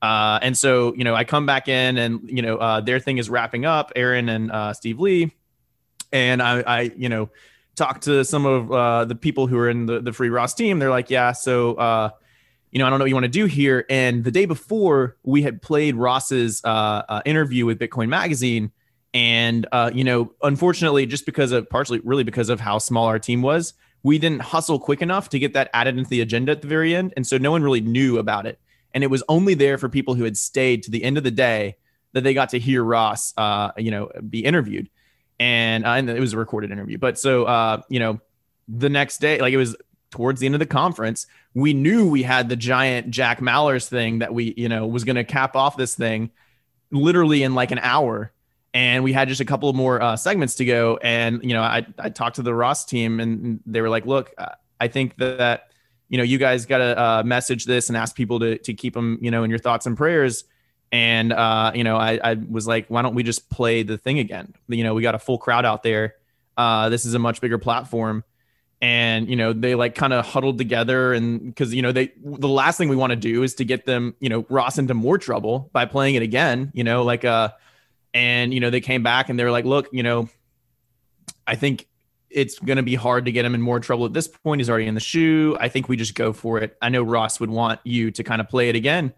[SPEAKER 3] uh, and so, you know, I come back in and, you know, uh, their thing is wrapping up, Aaron and uh, Steve Lee. And I, I, you know, talked to some of uh, the people who are in the, the Free Ross team. They're like, yeah, so, uh, you know, I don't know what you want to do here. And the day before, we had played Ross's uh, uh, interview with Bitcoin Magazine. And, uh, you know, unfortunately, just because of partially, really because of how small our team was, we didn't hustle quick enough to get that added into the agenda at the very end. And so no one really knew about it and it was only there for people who had stayed to the end of the day that they got to hear Ross, uh, you know, be interviewed, and uh, and it was a recorded interview. But so, uh, you know, the next day, like it was towards the end of the conference, we knew we had the giant Jack Mallers thing that we, you know, was going to cap off this thing, literally in like an hour. And we had just a couple more uh, segments to go. And, you know, I, I talked to the Ross team and they were like, look, I think that you know, you guys got to uh, message this and ask people to, to keep them, you know, in your thoughts and prayers. And, uh, you know, I, I was like, why don't we just play the thing again? You know, we got a full crowd out there. Uh, this is a much bigger platform. And, you know, they like kind of huddled together. And because, you know, they, the last thing we want to do is to get them, you know, Ross into more trouble by playing it again, you know, like, uh, and, you know, they came back and they were like, look, you know, I think it's going to be hard to get him in more trouble at this point. He's already in the shoe. I think we just go for it. I know Ross would want you to kind of play it again.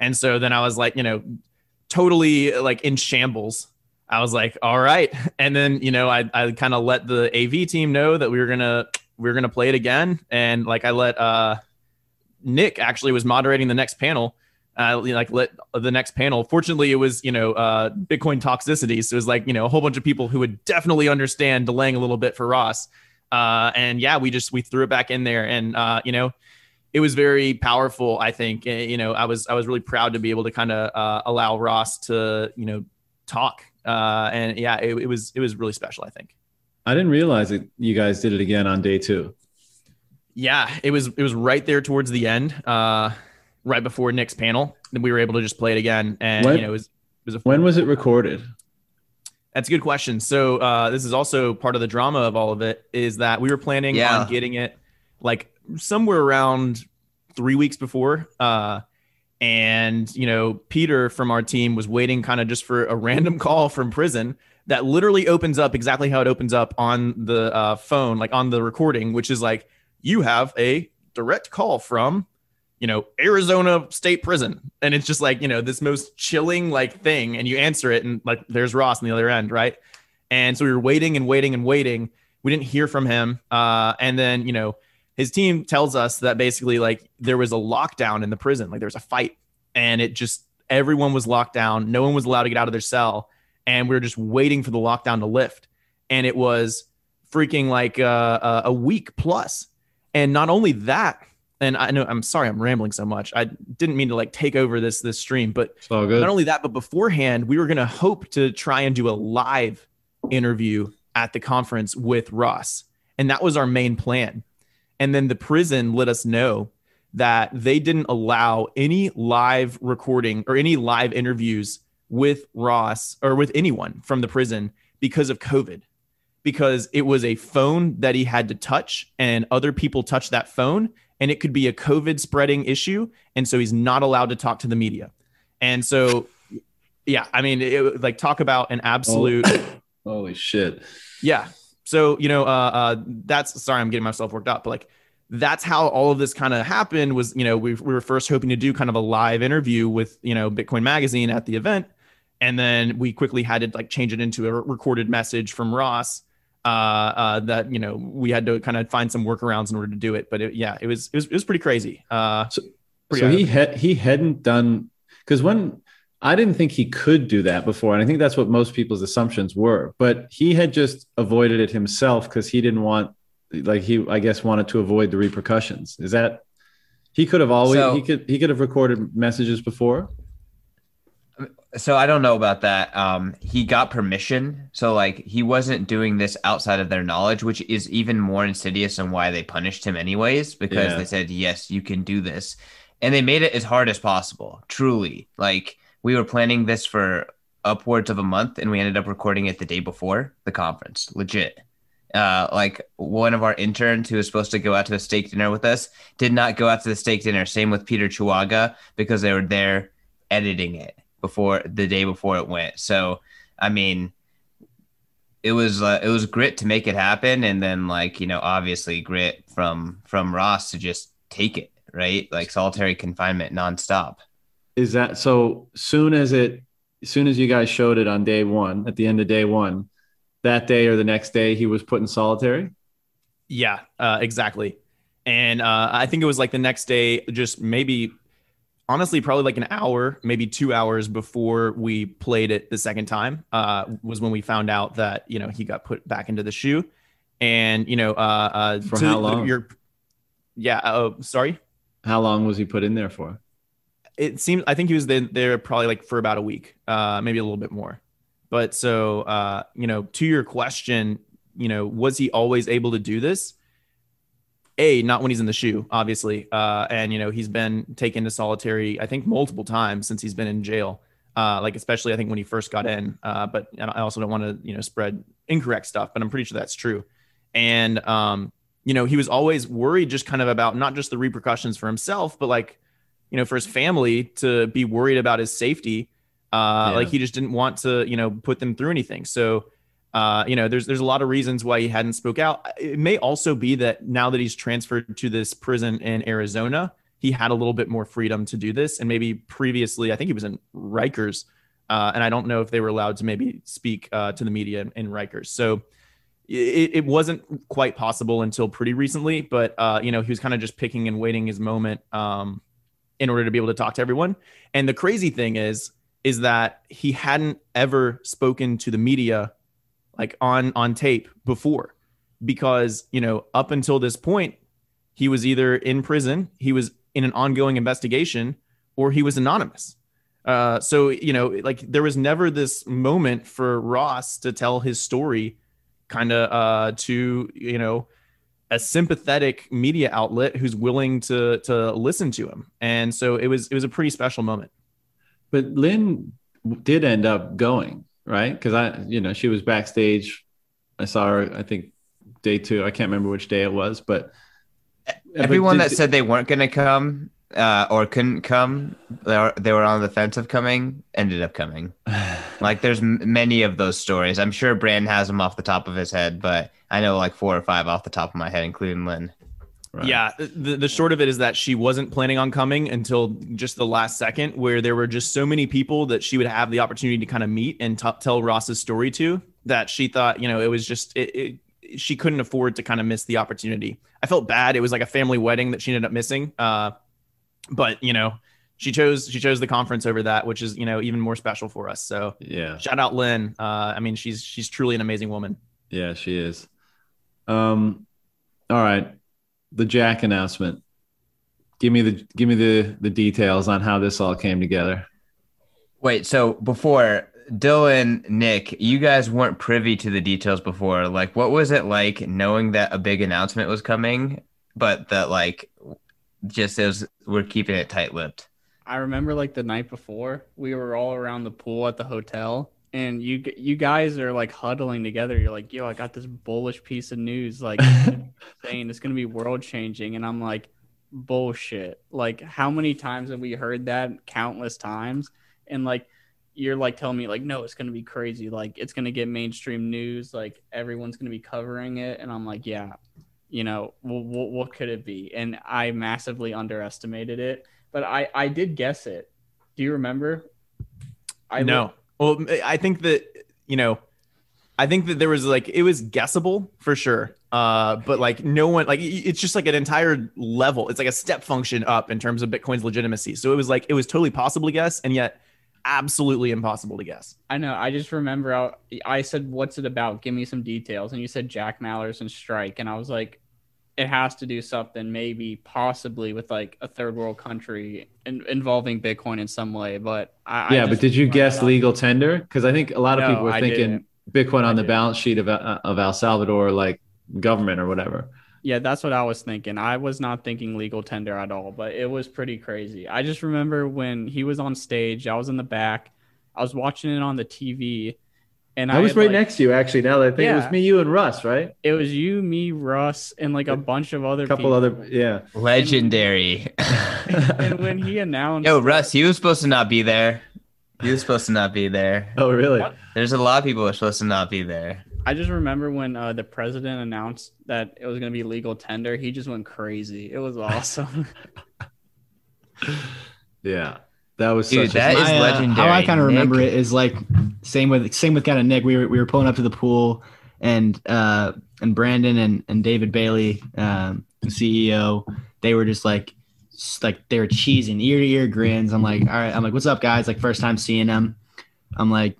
[SPEAKER 3] And so then I was like, you know, totally like in shambles. I was like, all right. And then, you know, I, I kind of let the AV team know that we were going to, we were going to play it again. And like, I let, uh, Nick actually was moderating the next panel. Uh, like let the next panel. Fortunately, it was you know uh, Bitcoin toxicity, so it was like you know a whole bunch of people who would definitely understand delaying a little bit for Ross. Uh, and yeah, we just we threw it back in there, and uh, you know it was very powerful. I think Uh, you know I was I was really proud to be able to kind of uh, allow Ross to you know talk, uh, and yeah, it, it was it was really special. I think.
[SPEAKER 1] I didn't realize that you guys did it again on day two.
[SPEAKER 3] Yeah, it was it was right there towards the end, uh, right before Nick's panel. Then we were able to just play it again, and
[SPEAKER 1] When-
[SPEAKER 3] you know it was it was a
[SPEAKER 1] When was it recorded?
[SPEAKER 3] That's a good question. So uh, this is also part of the drama of all of it is that we were planning
[SPEAKER 4] Yeah.
[SPEAKER 3] on getting it like somewhere around three weeks before. Uh, and you know, Peter from our team was waiting kind of just for a random call from prison that literally opens up exactly how it opens up on the uh, phone, like on the recording, which is like you have a direct call from you know Arizona State Prison, and it's just like you know this most chilling like thing, and you answer it, and like there's Ross on the other end, right? And so we were waiting and waiting and waiting. We didn't hear from him, uh, and then you know his team tells us that basically like there was a lockdown in the prison, like there was a fight, and it just everyone was locked down, no one was allowed to get out of their cell, and we were just waiting for the lockdown to lift, and it was freaking like uh, uh, a week plus, and not only that and I know I'm sorry I'm rambling so much. I didn't mean to like take over this this stream, but
[SPEAKER 1] It's all good.
[SPEAKER 3] not only that, but beforehand we were gonna hope to try and do a live interview at the conference with Ross, and that was our main plan. And then the prison let us know that they didn't allow any live recording or any live interviews with Ross or with anyone from the prison because of COVID. Because it was a phone that he had to touch and other people touched that phone and it could be a covid spreading issue. And so he's not allowed to talk to the media. And so yeah i mean it, like talk about an absolute
[SPEAKER 1] Holy shit.
[SPEAKER 3] yeah so you know uh, uh that's sorry i'm getting myself worked up but like that's how all of this kind of happened was you know we, we were first hoping to do kind of a live interview with you know bitcoin magazine at the event and then we quickly had to like change it into a recorded message from ross uh, uh, that you know we had to kind of find some workarounds in order to do it. But it, yeah, it was, it was it was pretty crazy. Uh,
[SPEAKER 1] So-
[SPEAKER 3] pretty
[SPEAKER 1] so he had he hadn't done because when I didn't think he could do that before, and I think that's what most people's assumptions were. But he had just avoided it himself because he didn't want, like he I guess wanted to avoid the repercussions. Is that he could have always
[SPEAKER 4] So-
[SPEAKER 1] he could he could have recorded messages before?
[SPEAKER 4] So I don't know about that. Um, he got permission, so like he wasn't doing this outside of their knowledge, which is even more insidious and why they punished him anyways, because
[SPEAKER 1] Yeah.
[SPEAKER 4] they said yes, you can do this, and they made it as hard as possible. Truly, like we were planning this for upwards of a month, and we ended up recording it the day before the conference. Legit. Uh, like one of our interns who was supposed to go out to the steak dinner with us did not go out to the steak dinner. Same with Peter Chihuahua because they were there editing it before the day before it went. So, I mean, it was uh, it was grit to make it happen, and then like you know, obviously grit from from Ross to just take it right, like solitary confinement nonstop.
[SPEAKER 1] Is that so? Soon as it, as soon as you guys showed it on day one, at the end of day one, that day or the next day, he was put in solitary.
[SPEAKER 3] Yeah, uh, exactly. And uh, I think it was like the next day, just maybe, honestly, probably like an hour, maybe two hours before we played it the second time, uh, was when we found out that you know he got put back into the shoe, and you know, uh, uh,
[SPEAKER 1] For how long?
[SPEAKER 3] Your, yeah. Uh, sorry.
[SPEAKER 1] How long was he put in there for?
[SPEAKER 3] It seems I think he was there, probably like for about a week, uh, maybe a little bit more. But so uh, you know, to your question, you know, was he always able to do this? A, not when he's in the shoe, obviously. Uh, and you know, he's been taken to solitary, I think, multiple times since he's been in jail. Uh, like especially I think when he first got in. Uh, but I also don't want to, you know, spread incorrect stuff, but I'm pretty sure that's true. And um, you know, he was always worried just kind of about not just the repercussions for himself, but like, you know, for his family to be worried about his safety. Uh,
[SPEAKER 1] Yeah.
[SPEAKER 3] like he just didn't want to, you know, put them through anything. So, uh, you know, there's there's a lot of reasons why he hadn't spoke out. It may also be that now that he's transferred to this prison in Arizona, he had a little bit more freedom to do this. And maybe previously, I think he was in Rikers, uh, and I don't know if they were allowed to maybe speak uh, to the media in, in Rikers. So it, it wasn't quite possible until pretty recently. But uh, you know, he was kind of just picking and waiting his moment um, in order to be able to talk to everyone. And the crazy thing is, is that he hadn't ever spoken to the media like on on tape before because you know up until this point he was either in prison he was in an ongoing investigation or he was anonymous uh so you know like there was never this moment for ross to tell his story kind of uh to you know a sympathetic media outlet who's willing to to listen to him and so it was it was a pretty special moment
[SPEAKER 1] But Lynn did end up going, right? Because I, you know, she was backstage. I saw her. I think day two. I can't remember which day it was, but
[SPEAKER 4] Everyone
[SPEAKER 1] but
[SPEAKER 4] that said they weren't going to come uh, or couldn't come, they were, they were on the fence of coming, ended up coming. Like there's m- many of those stories. I'm sure Brand has them off the top of his head, but I know like four or five off the top of my head, including Lynn.
[SPEAKER 1] Right.
[SPEAKER 3] Yeah, the, the short of it is that she wasn't planning on coming until just the last second, where there were just so many people that she would have the opportunity to kind of meet and t- tell Ross's story to that she thought, you know, it was just it, it, she couldn't afford to kind of miss the opportunity. I felt bad. It was like a family wedding that she ended up missing. Uh, but you know, she chose she chose the conference over that, which is you know even more special for us. So
[SPEAKER 1] yeah,
[SPEAKER 3] shout out Lynn. Uh, I mean, she's she's truly an amazing woman.
[SPEAKER 1] yeah, she is. Um, all right, the Jack announcement. Give me the give me the the details on how this all came together.
[SPEAKER 4] Wait, so before Dylan, Nick, you guys weren't privy to the details before. Like, what was it like knowing that a big announcement was coming, but that like just as we're keeping it tight lipped?
[SPEAKER 5] I remember like the night before, we were all around the pool at the hotel, and you you guys are like huddling together. You're like, "Yo, I got this bullish piece of news, like saying it's gonna be world changing," and I'm like, "Bullshit!" Like, how many times have we heard that? Countless times, and like, you're like telling me like, "No, it's gonna be crazy. Like, it's gonna get mainstream news. Like, everyone's gonna be covering it," and I'm like, "Yeah." You know, well, what, what could it be? And I massively underestimated it but I I did guess it. Do you remember? I
[SPEAKER 3] no. Well, I think that you know, I think that there was like it was guessable for sure. Uh, but like no one like it's just like an entire level. It's like a step function up in terms of Bitcoin's legitimacy. So it was like it was totally possible to guess, and yet absolutely impossible to guess.
[SPEAKER 5] I know. I just remember I, I said, "What's it about? Give me some details." And you said Jack Mallers and Strike, and I was like, "It has to do something, maybe, possibly with like a third world country in, involving Bitcoin in some way." But I,
[SPEAKER 1] yeah,
[SPEAKER 5] I
[SPEAKER 1] but did you guess legal tender? Because I think a lot of
[SPEAKER 5] No,
[SPEAKER 1] people were
[SPEAKER 5] I
[SPEAKER 1] thinking
[SPEAKER 5] didn't.
[SPEAKER 1] Bitcoin on the balance sheet of uh, of El Salvador, like government or whatever.
[SPEAKER 5] Yeah, that's what I was thinking. I was not thinking legal tender at all, but it was pretty crazy. I just remember when he was on stage, I was in the back, I was watching it on the TV, and I,
[SPEAKER 1] I was
[SPEAKER 5] had,
[SPEAKER 1] right
[SPEAKER 5] like-
[SPEAKER 1] next to you actually. Now that I think it was me, you, and Russ, right?
[SPEAKER 5] It was you, me, Russ, and like a bunch of other
[SPEAKER 1] couple
[SPEAKER 5] people.
[SPEAKER 1] other, yeah.
[SPEAKER 4] Legendary.
[SPEAKER 5] and when he announced,
[SPEAKER 4] Yo, Russ, he was supposed to not be there. He was supposed to not be there.
[SPEAKER 1] Oh, really?
[SPEAKER 4] There's a lot of people who are supposed to not be there.
[SPEAKER 5] I just remember when uh, the president announced that it was going to be legal tender, he just went crazy. It was awesome.
[SPEAKER 1] Yeah, that was
[SPEAKER 4] Dude,
[SPEAKER 1] such
[SPEAKER 4] that
[SPEAKER 1] a
[SPEAKER 4] is
[SPEAKER 2] My, uh,
[SPEAKER 4] legendary.
[SPEAKER 2] How I kind of remember it is like same with same with kind of Nick. We were we were pulling up to the pool, and uh and Brandon and and David Bailey, um, the CEO, they were just like s- like they were cheesing ear to ear grins. I'm like, all right, I'm like, what's up, guys? Like first time seeing them. I'm like,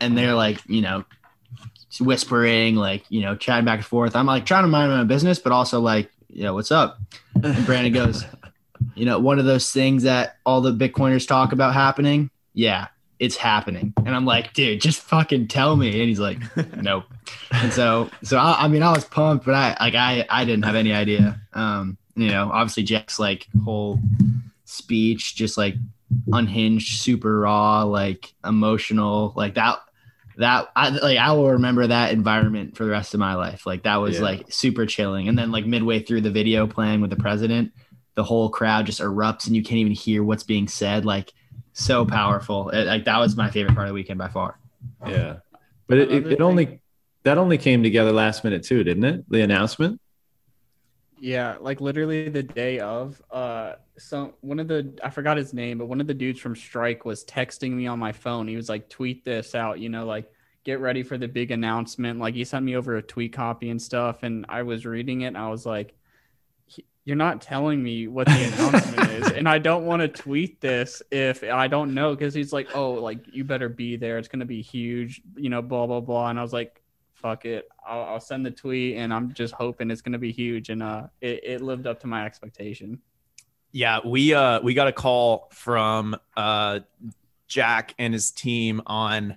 [SPEAKER 2] and they're like, you know, whispering, like you know, chatting back and forth. I'm like trying to mind my own business, but also like, yeah, what's up? And Brandon goes, you know, one of those things that all the Bitcoiners talk about happening. Yeah, it's happening. And I'm like, dude, just fucking tell me. And he's like, nope. And so, so I, I mean, I was pumped, but I like, I, I didn't have any idea. Um, you know, obviously Jack's like whole speech, just like unhinged, super raw, like emotional, like that. That I like, I will remember that environment for the rest of my life. Like that was
[SPEAKER 1] Yeah.
[SPEAKER 2] like super chilling. And then like midway through the video playing with the president, the whole crowd just erupts and you can't even hear what's being said. Like so powerful. It- like that was my favorite part of the weekend by far.
[SPEAKER 1] yeah. But it, it, it only that only came together last minute too, didn't it? The announcement.
[SPEAKER 5] yeah, like literally the day of, uh, so one of the I forgot his name, but one of the dudes from Strike was texting me on my phone. He was like, "Tweet this out," you know, like get ready for the big announcement. Like he sent me over a tweet copy and stuff, and I was reading it, and I was like, "He- "You're not telling me what the announcement is, and I don't want to tweet this if I don't know." Because he's like, "Oh, like you better be there. It's gonna be huge," you know, blah blah blah. And I was like, "Fuck it, I'll, I'll send the tweet," and I'm just hoping it's gonna be huge, and uh, it, it lived up to my expectation.
[SPEAKER 3] Yeah, we uh we got a call from uh Jack and his team on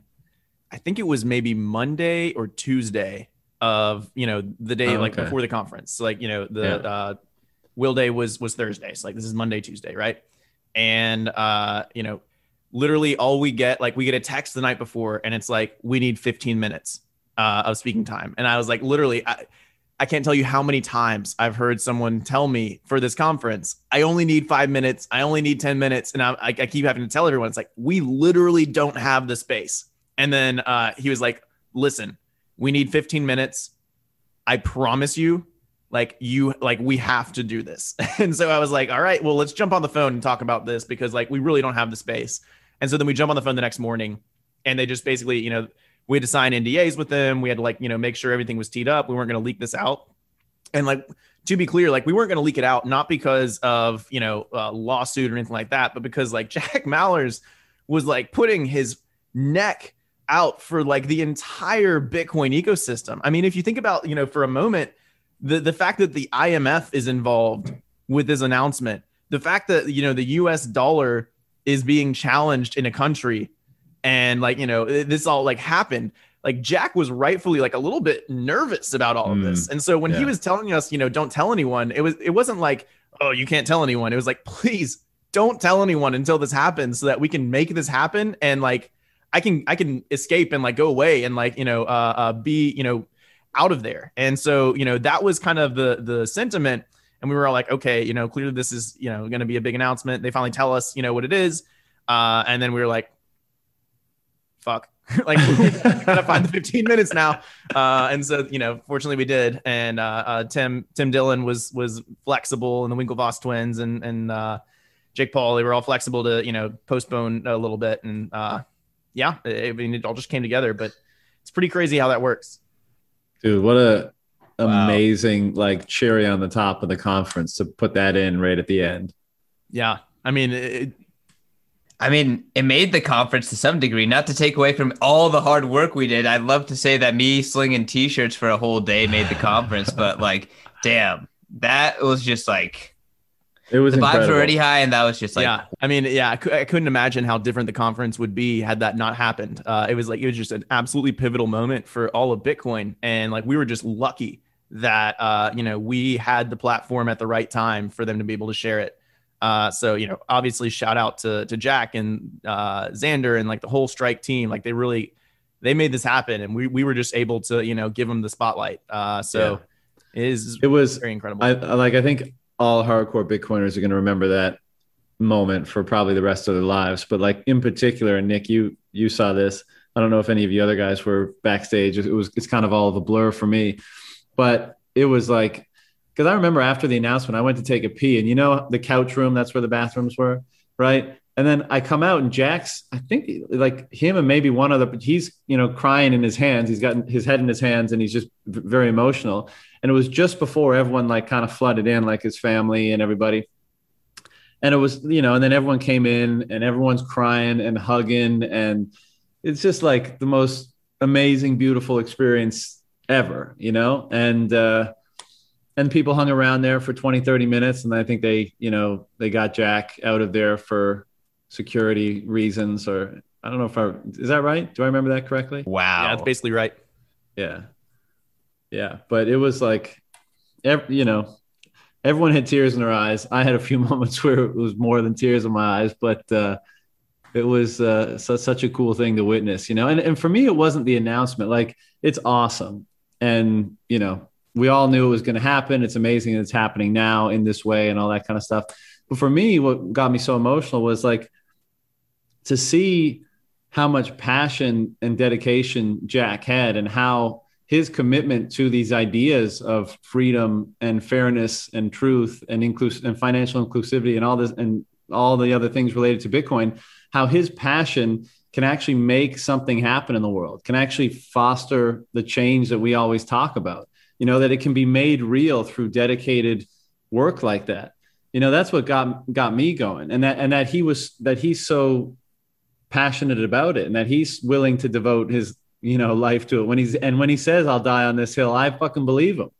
[SPEAKER 3] I think it was maybe Monday or Tuesday of, you know, the day
[SPEAKER 1] Oh,
[SPEAKER 3] like
[SPEAKER 1] okay.
[SPEAKER 3] before the conference. Like, you know, the
[SPEAKER 1] Yeah.
[SPEAKER 3] uh Whale Day was was Thursday. So like this is Monday, Tuesday, right? And uh, you know, literally all we get, like we get a text the night before and it's like, we need 15 minutes uh of speaking time. And I was like, literally, I I can't tell you how many times I've heard someone tell me for this conference, I only need five minutes. I only need 10 minutes. And I, I, I keep having to tell everyone, it's like, we literally don't have the space. And then uh, he was like, listen, we need 15 minutes. I promise you, like, you, like, we have to do this. and so I was like, all right, well, let's jump on the phone and talk about this because, like, we really don't have the space. And so then we jump on the phone the next morning and they just basically, you know, we had to sign NDAs with them. We had to like, you know, make sure everything was teed up. We weren't going to leak this out. And like, to be clear, like we weren't going to leak it out, not because of, you know, a lawsuit or anything like that, but because like Jack Mallers was like putting his neck out for like the entire Bitcoin ecosystem. I mean, if you think about, you know, for a moment, the, the fact that the IMF is involved with this announcement, the fact that, you know, the US dollar is being challenged in a country and like you know this all like happened like jack was rightfully like a little bit nervous about all of this. And so when he was telling us you know don't tell anyone it was it wasn't like oh you can't tell anyone. It was like please don't tell anyone until this happens so that we can make this happen and like i can i can escape and like go away and like you know uh, uh be you know out of there. And so you know that was kind of the the sentiment. And we were all like okay you know clearly this is you know going to be a big announcement. They finally tell us you know what it is. Uh and then we were like fuck. Like gotta find the 15 minutes now. Uh and so you know fortunately we did. And uh, uh tim tim dillon was was flexible and the winklevoss twins and and uh jake paul they were all flexible to you know postpone a little bit. And uh yeah i mean it all just came together but it's pretty crazy how that works.
[SPEAKER 1] Dude, what a
[SPEAKER 4] Wow.
[SPEAKER 1] amazing like cherry on the top of the conference to put that in right at the end.
[SPEAKER 3] Yeah. I mean, it,
[SPEAKER 4] I mean, it made the conference to some degree, not to take away from all the hard work we did. I'd love to say that me slinging t-shirts for a whole day made the conference, but like, damn, that was just like
[SPEAKER 1] It was
[SPEAKER 4] the vibes were already high, and that was just like,
[SPEAKER 3] yeah. I mean, yeah, I, couldn't imagine how different the conference would be had that not happened. Uh, it was like, it was just an absolutely pivotal moment for all of Bitcoin. And like, we were just lucky that, uh, you know, we had the platform at the right time for them to be able to share it. Uh, so, you know, obviously shout out to, to Jack and uh, Xander and like the whole strike team. Like they really, they made this happen and we, we were just able to, you know, give them the spotlight. Uh, so it is
[SPEAKER 1] It was
[SPEAKER 3] very incredible.
[SPEAKER 1] I I- like I think all hardcore Bitcoiners are going to remember that moment for probably the rest of their lives. But like in particular, and Nick, you you saw this. I don't know if any of you other guys were backstage. It was it's kind of all of a blur for me, but it was like because I remember after the announcement, I went to take a pee, and you know the couch room, that's where the bathrooms were, right? And then I come out, and Jack's, I think like him and maybe one other, but he's you know crying in his hands. He's got his head in his hands, and he's just very emotional. And it was just before everyone like kind of flooded in, like his family and everybody. And it was, you know, and then everyone came in and everyone's crying and hugging. And it's just like the most amazing, beautiful experience ever, you know? And, uh, and people hung around there for 20, 30 minutes. And I think they, you know, they got Jack out of there for security reasons or I don't know if I, is that right? Do I remember that correctly?
[SPEAKER 4] wow.
[SPEAKER 3] yeah, that's basically right.
[SPEAKER 1] Yeah. Yeah. But it was like, ev- you know, everyone had tears in their eyes. I had a few moments where it was more than tears in my eyes, but uh, it was uh, su- such a cool thing to witness, you know. And, and for me, it wasn't the announcement. Like, it's awesome. And, you know, we all knew it was going to happen. It's amazing that it's happening now in this way and all that kind of stuff. But for me, what got me so emotional was like to see how much passion and dedication Jack had and how his commitment to these ideas of freedom and fairness and truth and inclus- and financial inclusivity and all this and all the other things related to Bitcoin, how his passion can actually make something happen in the world, can actually foster the change that we always talk about. You know, that it can be made real through dedicated work like that. You know, that's what got got me going. And that and that he was that he's so passionate about it and that he's willing to devote his you know life to it. When he's and when he says i'll die on this hill i fucking believe him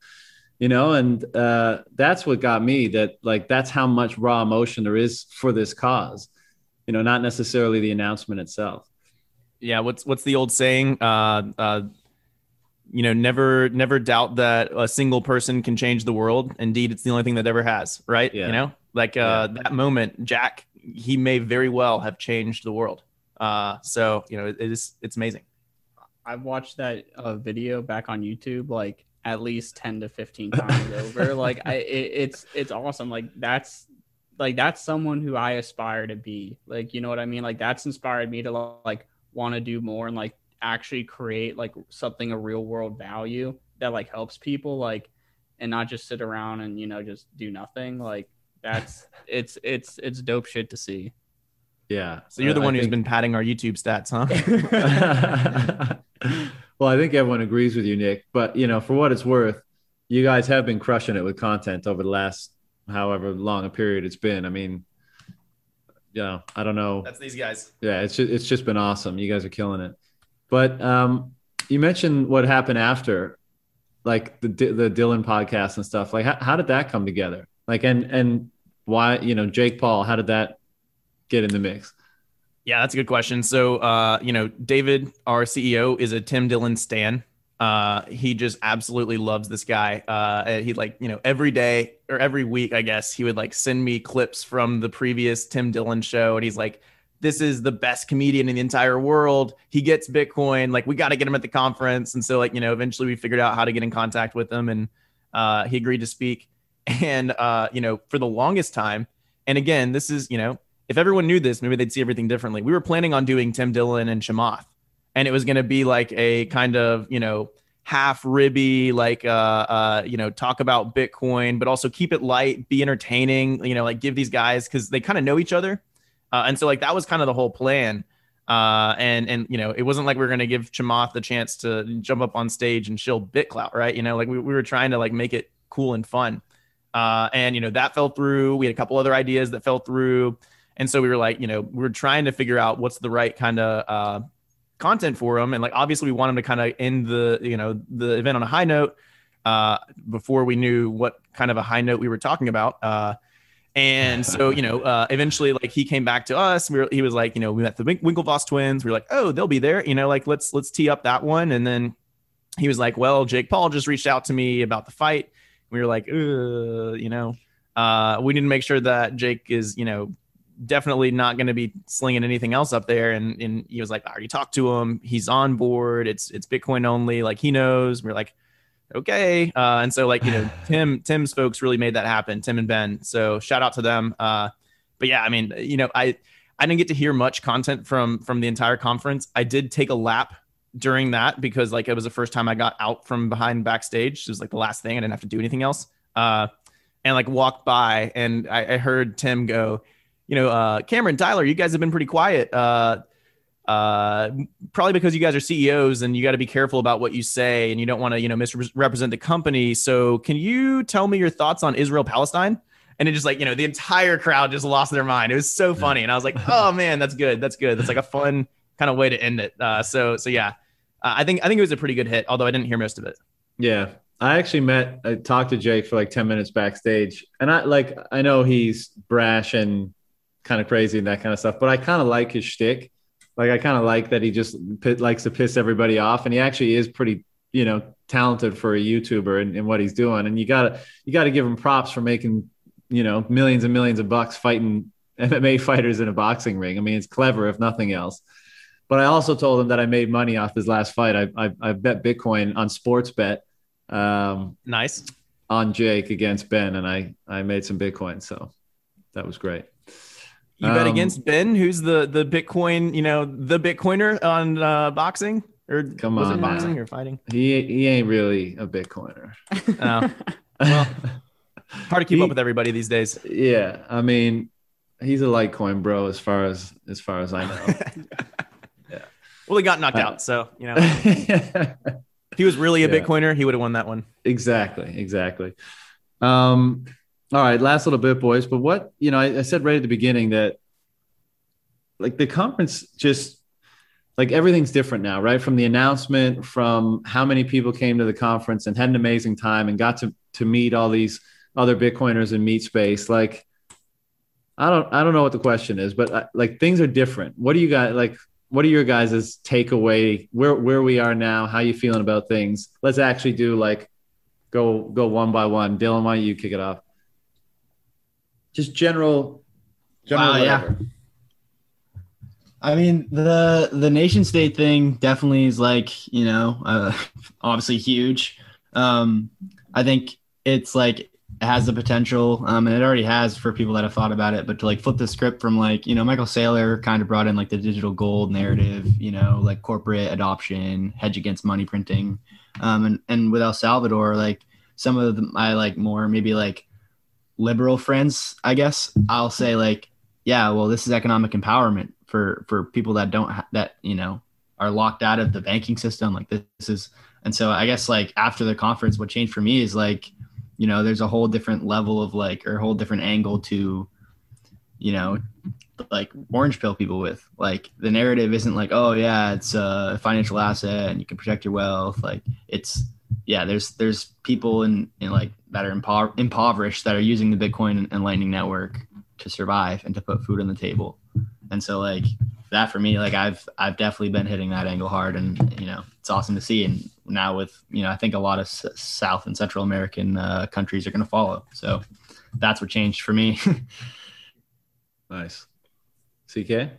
[SPEAKER 1] you know? And uh that's what got me that like that's how much raw emotion there is for this cause you know not necessarily the announcement itself.
[SPEAKER 3] Yeah what's what's the old saying? Uh uh you know never never doubt that a single person can change the world. Indeed it's the only thing that ever has right?
[SPEAKER 1] Yeah.
[SPEAKER 3] you know? Like uh that moment jack he may very well have changed the world. Uh so you know it, it's it's amazing
[SPEAKER 5] I've watched that uh, video back on YouTube like at least 10 to 15 times over. Like I it, it's it's awesome. Like that's like that's someone who I aspire to be. Like you know what I mean? Like that's inspired me to like want to do more and like actually create like something of real world value that like helps people like and not just sit around and you know just do nothing. Like that's it's it's it's dope shit to see.
[SPEAKER 1] yeah
[SPEAKER 3] so you're the
[SPEAKER 1] I-
[SPEAKER 3] one who's been padding our youtube stats huh
[SPEAKER 1] well, I think everyone agrees with you, Nick. But you know, for what it's worth, you guys have been crushing it with content over the last however long a period it's been. I mean, you know, I don't know.
[SPEAKER 3] that's these guys
[SPEAKER 1] Yeah, it's just, it's just been awesome. You guys are killing it. But um, you mentioned what happened after, like the the Dillon podcast and stuff. Like, how, how did that come together? Like, and and why? You know, Jake Paul. How did that get in the mix?
[SPEAKER 3] Yeah, that's a good question. So, uh, you know, David, our CEO, is a Tim Dillon stan. Uh, he just absolutely loves this guy. Uh, he like, you know, every day or every week, I guess, he would like send me clips from the previous Tim Dillon show, and he's like, "This is the best comedian in the entire world. He gets Bitcoin. Like, we got to get him at the conference." And so, like, you know, eventually we figured out how to get in contact with him, and uh, he agreed to speak. And uh, you know, for the longest time, and again, this is you know if everyone knew this, maybe they'd see everything differently. We were planning on doing Tim Dillon and Chamath, and it was going to be like a kind of you know half ribby, like uh, uh, you know talk about Bitcoin, but also keep it light, be entertaining. You know, like give these guys because they kind of know each other, uh, and so like that was kind of the whole plan. Uh, and and you know, it wasn't like we were gonna give Chamath the chance to jump up on stage and shill BitClout, right? You know, like we, we were trying to like make it cool and fun. Uh, and you know that fell through. We had a couple other ideas that fell through, and so we were like, you know, we are trying to figure out what's the right kind of uh, content for them. And like, obviously, we want them to kind of end the you know the event on a high note uh, before we knew what kind of a high note we were talking about. Uh, and so, you know, uh, eventually, like he came back to us. We were, he was like, you know, we met the Winklevoss twins. We were like, oh, they'll be there. You know, like let's let's tee up that one. And then he was like, well, Jake Paul just reached out to me about the fight. We were like, you know, uh, we need to make sure that Jake is, you know, definitely not going to be slinging anything else up there. And and he was like, I already talked to him. He's on board. It's it's Bitcoin only. Like he knows. We we're like okay. Uh, and so like, you know, Tim, Tim's folks really made that happen, Tim and Ben. So shout out to them. Uh, but yeah, I mean, you know, I, I didn't get to hear much content from, from the entire conference. I did take a lap during that because like it was the first time I got out from behind backstage. It was like the last thing. I didn't have to do anything else. Uh, and like walked by and I, I heard Tim go, you know, uh, Cameron, Tyler, you guys have been pretty quiet. Uh, uh, probably because you guys are CEOs and you got to be careful about what you say and you don't want to, you know, misrepresent the company. So, can you tell me your thoughts on Israel Palestine? And it just like, you know, the entire crowd just lost their mind. It was so funny. And I was like, oh man, that's good. That's good. That's like a fun kind of way to end it. Uh, so, so yeah, uh, I think, I think it was a pretty good hit, although I didn't hear most of it.
[SPEAKER 1] Yeah. I actually met, I talked to Jake for like 10 minutes backstage. And I like, I know he's brash and kind of crazy and that kind of stuff, but I kind of like his shtick like I kind of like that he just p- likes to piss everybody off, and he actually is pretty, you know, talented for a YouTuber and, and what he's doing. And you gotta you gotta give him props for making, you know, millions and millions of bucks fighting MMA fighters in a boxing ring. I mean, it's clever if nothing else. But I also told him that I made money off his last fight. I I, I bet Bitcoin on sports bet. Um,
[SPEAKER 3] nice
[SPEAKER 1] on Jake against Ben, and I I made some Bitcoin, so that was great.
[SPEAKER 3] You bet um, against Ben, who's the the Bitcoin, you know, the Bitcoiner on uh, boxing or
[SPEAKER 1] come was on,
[SPEAKER 3] it boxing man. or fighting?
[SPEAKER 1] He he ain't really a Bitcoiner.
[SPEAKER 3] oh. Well, hard to keep he, up with everybody these days.
[SPEAKER 1] Yeah, I mean, he's a Litecoin bro as far as as far as I know.
[SPEAKER 3] yeah. Well, he got knocked uh, out, so you know. if he was really a yeah. Bitcoiner, he would have won that one.
[SPEAKER 1] Exactly, exactly. Um, all right, last little bit, boys. But what you know, I, I said right at the beginning that like the conference just like everything's different now, right? From the announcement, from how many people came to the conference and had an amazing time and got to to meet all these other Bitcoiners in meet space. Like, I don't I don't know what the question is, but uh, like things are different. What do you guys like? What are your guys' takeaway? Where where we are now? How you feeling about things? Let's actually do like go go one by one. Dylan, why don't you kick it off? Just general, general wow, yeah.
[SPEAKER 2] I mean the the nation state thing definitely is like you know uh, obviously huge. Um, I think it's like it has the potential, um, and it already has for people that have thought about it. But to like flip the script from like you know Michael Saylor kind of brought in like the digital gold narrative, you know, like corporate adoption, hedge against money printing, um, and and with El Salvador, like some of the, my like more maybe like liberal friends, I guess, I'll say like, yeah, well, this is economic empowerment for for people that don't ha- that you know are locked out of the banking system. Like this, this is, and so I guess like after the conference, what changed for me is like, you know, there's a whole different level of like or a whole different angle to, you know, like orange pill people with like the narrative isn't like oh yeah it's a financial asset and you can protect your wealth like it's yeah, there's there's people in, in like that are impo- impoverished that are using the Bitcoin and Lightning Network to survive and to put food on the table. And so like that for me, like I've I've definitely been hitting that angle hard, and you know it's awesome to see. And now with you know I think a lot of S- South and Central American uh, countries are going to follow. So that's what changed for me.
[SPEAKER 1] nice, CK.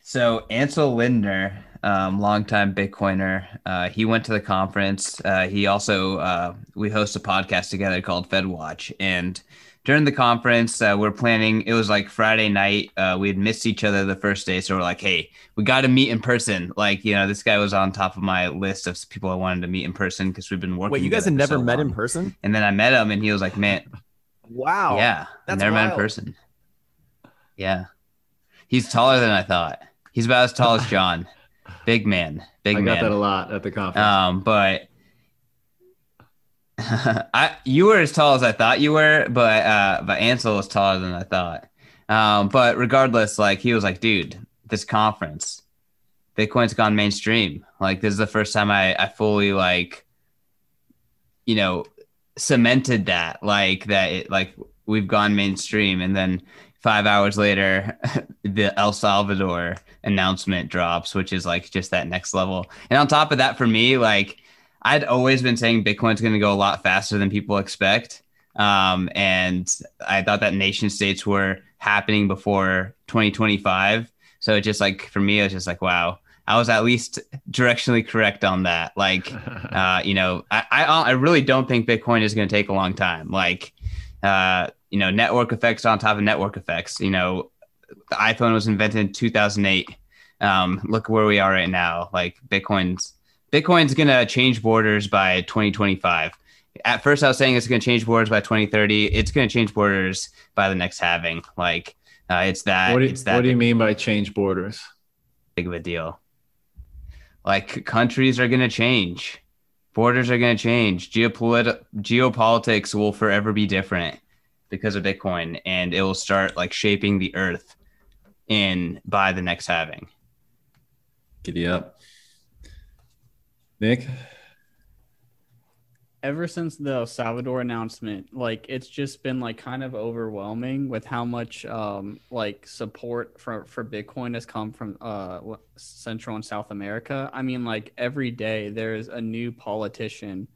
[SPEAKER 4] So Ansel Lindner um, longtime Bitcoiner. Uh, he went to the conference. Uh, he also uh, we host a podcast together called Fed Watch, and during the conference, uh, we're planning. It was like Friday night. Uh, we had missed each other the first day, so we're like, "Hey, we got to meet in person." Like, you know, this guy was on top of my list of people I wanted to meet in person because we've been working.
[SPEAKER 3] Wait, you guys had never so met long. in person?
[SPEAKER 4] And then I met him, and he was like, "Man,
[SPEAKER 3] wow,
[SPEAKER 4] yeah, that's never wild. met in person." Yeah. He's taller than I thought. He's about as tall as John. Big man. Big
[SPEAKER 1] I
[SPEAKER 4] man.
[SPEAKER 1] I got that a lot at the conference.
[SPEAKER 4] Um, but I you were as tall as I thought you were, but uh, but Ansel was taller than I thought. Um, but regardless, like he was like, dude, this conference, Bitcoin's gone mainstream. Like this is the first time I I fully like, you know, cemented that like that it like we've gone mainstream, and then five hours later, the El Salvador announcement drops, which is like just that next level. And on top of that, for me, like I'd always been saying Bitcoin's going to go a lot faster than people expect. Um, and I thought that nation states were happening before 2025. So it just like for me, it was just like, wow, I was at least directionally correct on that. Like, uh, you know, I, I, I really don't think Bitcoin is going to take a long time. Like, uh, you know, network effects on top of network effects. You know, the iPhone was invented in 2008. Um, look where we are right now. Like Bitcoin's Bitcoin's gonna change borders by 2025. At first, I was saying it's gonna change borders by 2030. It's gonna change borders by the next halving. Like uh, it's that.
[SPEAKER 1] what do you,
[SPEAKER 4] it's that
[SPEAKER 1] what do you mean by change borders?
[SPEAKER 4] big of a deal. Like countries are gonna change, borders are gonna change. Geopolit- geopolitics will forever be different because of Bitcoin, and it will start like shaping the earth in by the next halving.
[SPEAKER 1] Giddy up. Nick?
[SPEAKER 5] ever since the El Salvador announcement, like it's just been like kind of overwhelming with how much um like support for for Bitcoin has come from uh Central and South America. I mean, like every day there's a new politician,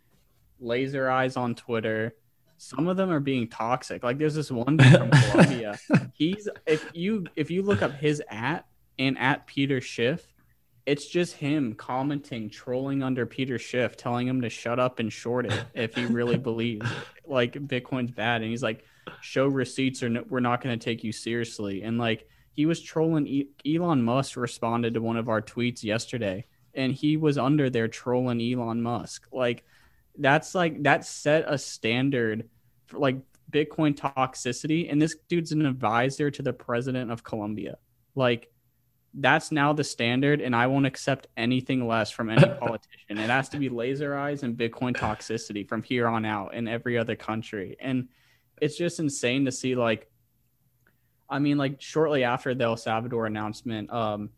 [SPEAKER 5] laser eyes on Twitter. Some of them are being toxic. Like there's this one dude from Colombia. He's if you if you look up his at and at Peter Schiff, it's just him commenting, trolling under Peter Schiff, telling him to shut up and short it if he really believes like Bitcoin's bad. And he's like, show receipts or no, we're not going to take you seriously. And like he was trolling. E- Elon Musk responded to one of our tweets yesterday, and he was under there trolling Elon Musk. Like that's like that set a standard for like Bitcoin toxicity. And this dude's an advisor to the president of Colombia. Like that's now the standard, and I won't accept anything less from any politician. it has to be laser eyes and Bitcoin toxicity from here on out in every other country. And it's just insane to see, like, I mean, like, shortly after the El Salvador announcement, um,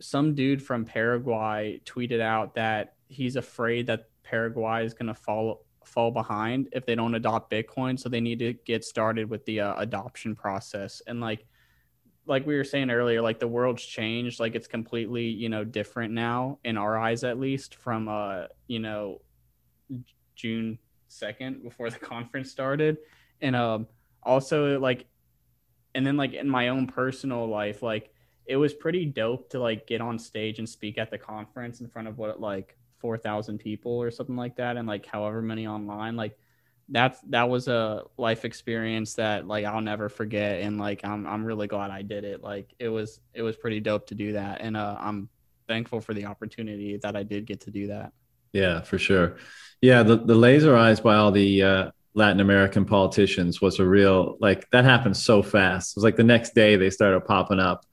[SPEAKER 5] some dude from Paraguay tweeted out that he's afraid that Paraguay is going to fall fall behind if they don't adopt Bitcoin. So they need to get started with the uh, adoption process. And like, like we were saying earlier, like the world's changed. Like it's completely, you know, different now in our eyes, at least from, uh, you know, June 2nd before the conference started. And, um, also like, and then like in my own personal life, like it was pretty dope to like get on stage and speak at the conference in front of what, like 4,000 people or something like that. And like however many online, like, that's that was a life experience that like I'll never forget and like I'm I'm really glad I did it. Like it was it was pretty dope to do that and uh I'm thankful for the opportunity that I did get to do that.
[SPEAKER 1] Yeah, for sure. Yeah, the, the laser eyes by all the uh, Latin American politicians was a real like that happened so fast. It was like the next day they started popping up.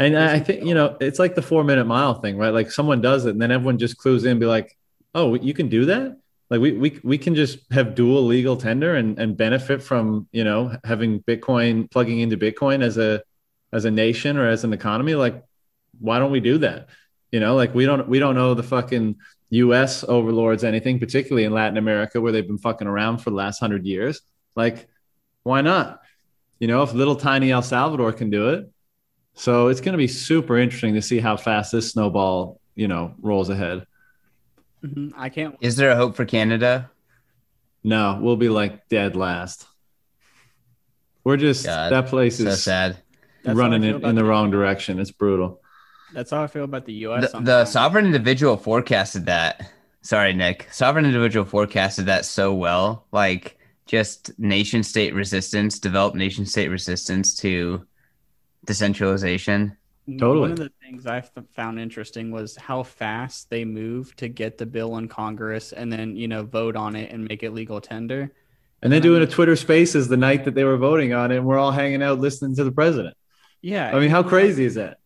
[SPEAKER 1] And I, I think, you know, it's like the four minute mile thing, right? Like someone does it and then everyone just clues in, be like, oh, you can do that? like we, we we can just have dual legal tender and and benefit from you know having bitcoin plugging into bitcoin as a as a nation or as an economy. Like why don't we do that? You know like we don't we don't know the fucking us overlords anything particularly in latin america where they've been fucking around for the last 100 years. Like why not? You know if little tiny el salvador can do it so it's going to be super interesting to see how fast this snowball you know rolls ahead
[SPEAKER 5] Mhm. I can't
[SPEAKER 4] Is there a hope for Canada?
[SPEAKER 1] No, we'll be like dead last. We're just
[SPEAKER 4] God,
[SPEAKER 1] that place
[SPEAKER 4] So
[SPEAKER 1] is
[SPEAKER 4] sad.
[SPEAKER 5] That's how I
[SPEAKER 1] running
[SPEAKER 5] it
[SPEAKER 1] in, the
[SPEAKER 5] the-
[SPEAKER 1] wrong direction. It's brutal.
[SPEAKER 5] That's how I feel about the US.
[SPEAKER 4] The, the sovereign individual forecasted that. Sorry, Nick. Sovereign individual forecasted that so well. Like just nation state resistance, develop nation state resistance to decentralization.
[SPEAKER 1] Totally.
[SPEAKER 5] One of the things I found interesting was how fast they moved to get the bill in Congress and then, you know, vote on it and make it legal tender.
[SPEAKER 1] And then
[SPEAKER 5] I
[SPEAKER 1] doing a
[SPEAKER 5] mean-
[SPEAKER 1] Twitter Spaces the night that they were voting on it, and we're all hanging out listening to the president.
[SPEAKER 5] Yeah.
[SPEAKER 1] I mean, how crazy is that?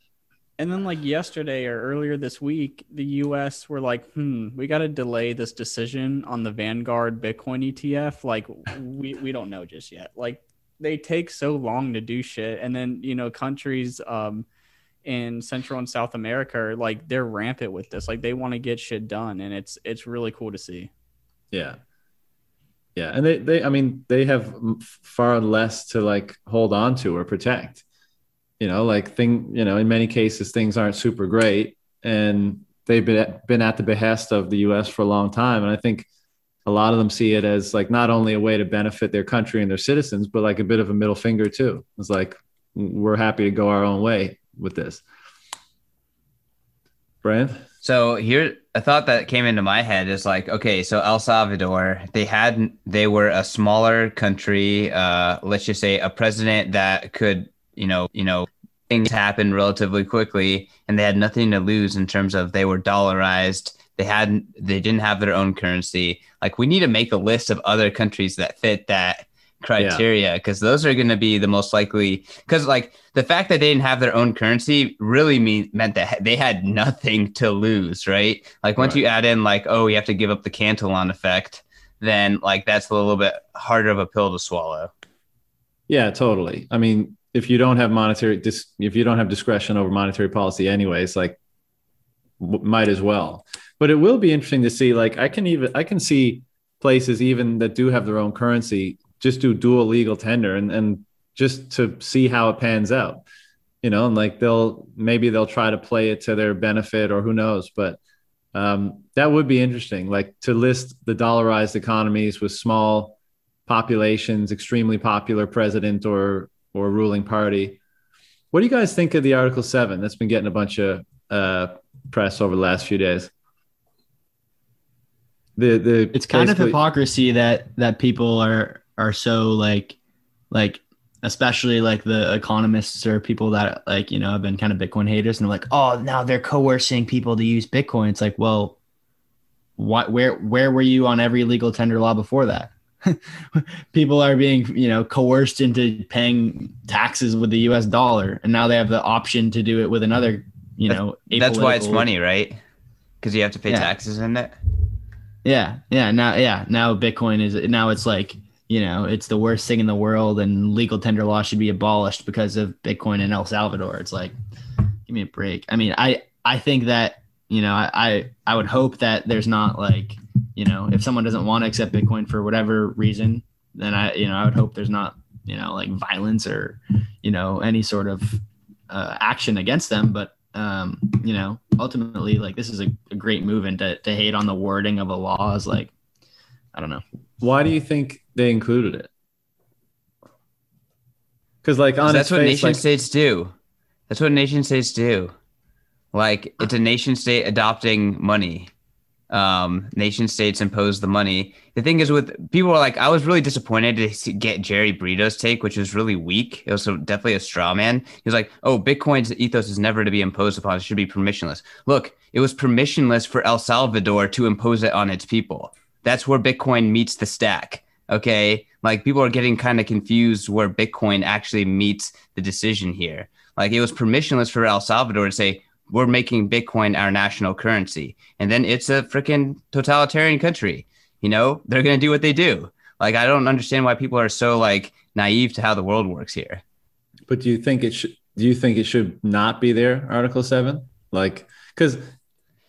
[SPEAKER 5] And then, like yesterday or earlier this week, the US were like, hmm, we got to delay this decision on the Vanguard Bitcoin ETF. Like, we, we don't know just yet. Like, they take so long to do shit. And then, you know, countries um, in Central and South America are like, they're rampant with this. Like, they want to get shit done. And it's, it's really cool to see.
[SPEAKER 1] Yeah. Yeah. And they, they, I mean, they have far less to like hold on to or protect you know like thing you know in many cases things aren't super great and they've been been at the behest of the US for a long time and I think a lot of them see it as like not only a way to benefit their country and their citizens but like a bit of a middle finger too it's like we're happy to go our own way with this Brand
[SPEAKER 4] so here a thought that came into my head is like okay so El Salvador they had they were a smaller country uh let's just say a president that could you know, you know, things happened relatively quickly and they had nothing to lose in terms of they were dollarized. They hadn't they didn't have their own currency. Like we need to make a list of other countries that fit that criteria because yeah. those are going to be the most likely because like the fact that they didn't have their own currency really mean, meant that they had nothing to lose right like once right. you add in like oh you have to give up the cantillon effect then like that's a little bit harder of a pill to swallow
[SPEAKER 1] yeah totally i mean if you don't have monetary dis, if you don't have discretion over monetary policy anyways like w- might as well but it will be interesting to see like i can even i can see places even that do have their own currency just do dual legal tender and and just to see how it pans out you know and like they'll maybe they'll try to play it to their benefit or who knows but um, that would be interesting like to list the dollarized economies with small populations extremely popular president or or ruling party. What do you guys think of the Article 7 that's been getting a bunch of uh, press over the last few days?
[SPEAKER 2] The, the it's kind of hypocrisy that that people are are so like like especially like the economists or people that like you know have been kind of bitcoin haters and they're like oh now they're coercing people to use bitcoin. It's like well what where where were you on every legal tender law before that? People are being you know coerced into paying taxes with the US dollar and now they have the option to do it with another you know
[SPEAKER 4] that's why it's money right? Because you have to pay yeah. taxes in it
[SPEAKER 2] yeah yeah now yeah now bitcoin is now it's like you know it's the worst thing in the world and legal tender law should be abolished because of bitcoin in el salvador it's like give me a break i mean i i think that you know i i, I would hope that there's not like you know, if someone doesn't want to accept Bitcoin for whatever reason, then I, you know, I would hope there's not, you know, like violence or, you know, any sort of uh, action against them. But, um, you know, ultimately, like this is a, a great move, and to, to hate on the wording of a law is like, I don't know.
[SPEAKER 1] Why do you think they included it? Because like on
[SPEAKER 4] that's what
[SPEAKER 1] face,
[SPEAKER 4] nation
[SPEAKER 1] like,
[SPEAKER 4] states do. That's what nation states do. Like it's a nation state adopting money um, nation states impose the money. The thing is, with people are like, I was really disappointed to get Jerry Brito's take, which was really weak. It was definitely a straw man. He was like, "Oh, Bitcoin's ethos is never to be imposed upon; it should be permissionless." Look, it was permissionless for El Salvador to impose it on its people. That's where Bitcoin meets the stack. Okay, like people are getting kind of confused where Bitcoin actually meets the decision here. Like it was permissionless for El Salvador to say, we're making Bitcoin our national currency. And then it's a freaking totalitarian country. You know, they're going to do what they do. Like, I don't understand why people are so like naive to how the world works here.
[SPEAKER 1] But do you think it should, do you think it should not be there, Article 7? Like, because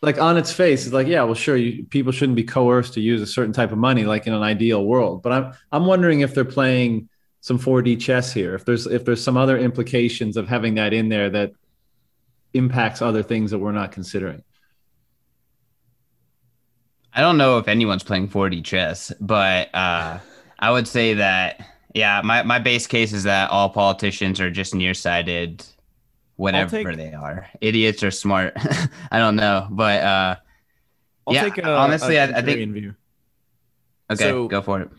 [SPEAKER 1] like on its face, it's like, yeah, well, sure, you, people shouldn't be coerced to use a certain type of money, like in an ideal world. But I'm, I'm wondering if they're playing some 4D chess here. If there's, if there's some other implications of having that in there that impacts other things that we're not considering.
[SPEAKER 4] I don't know if anyone's playing 4D chess, but uh, I would say that yeah, my, my base case is that all politicians are just nearsighted, whatever take, they are, idiots or smart. I don't know, but uh, yeah, a, honestly, a I, I think. View. Okay, so, go for it.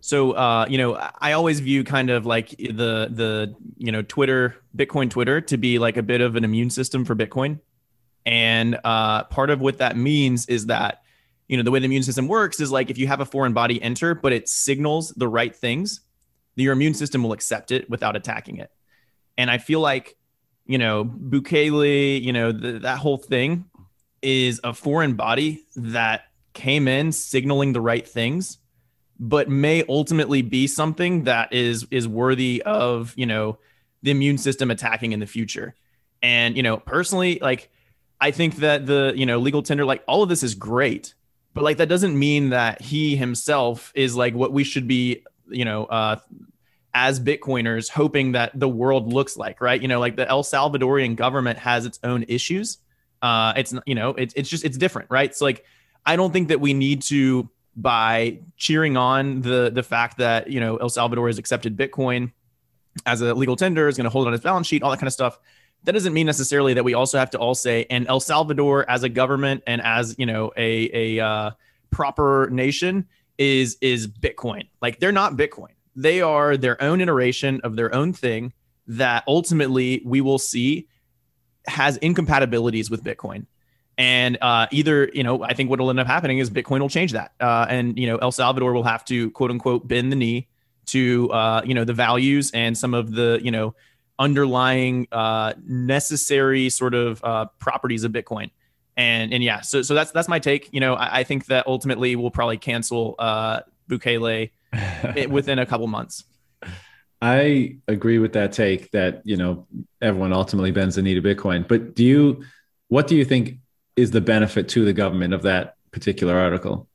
[SPEAKER 3] So, uh, you know, I always view kind of like the the you know Twitter, Bitcoin Twitter, to be like a bit of an immune system for Bitcoin, and uh, part of what that means is that you know the way the immune system works is like if you have a foreign body enter, but it signals the right things, your immune system will accept it without attacking it. And I feel like you know, Bukele, you know, the, that whole thing is a foreign body that came in signaling the right things, but may ultimately be something that is is worthy of, you know, the immune system attacking in the future. And, you know, personally, like I think that the, you know, legal tender, like all of this is great, but like that doesn't mean that he himself is like what we should be, you know, uh as Bitcoiners hoping that the world looks like, right? You know, like the El Salvadorian government has its own issues. Uh, it's you know, it's it's just it's different, right? So like, I don't think that we need to by cheering on the the fact that you know El Salvador has accepted Bitcoin as a legal tender, is going to hold on its balance sheet, all that kind of stuff. That doesn't mean necessarily that we also have to all say, and El Salvador as a government and as you know a a uh, proper nation is is Bitcoin. Like they're not Bitcoin they are their own iteration of their own thing that ultimately we will see has incompatibilities with Bitcoin. And uh, either, you know, I think what will end up happening is Bitcoin will change that. Uh, and, you know, El Salvador will have to quote unquote bend the knee to, uh, you know, the values and some of the, you know, underlying uh, necessary sort of uh, properties of Bitcoin. And, and yeah, so, so that's, that's my take. You know, I, I think that ultimately we'll probably cancel uh, Bukele within a couple months.
[SPEAKER 1] I agree with that take that you know everyone ultimately bends the knee to Bitcoin. But do you, what do you think is the benefit to the government of that particular article?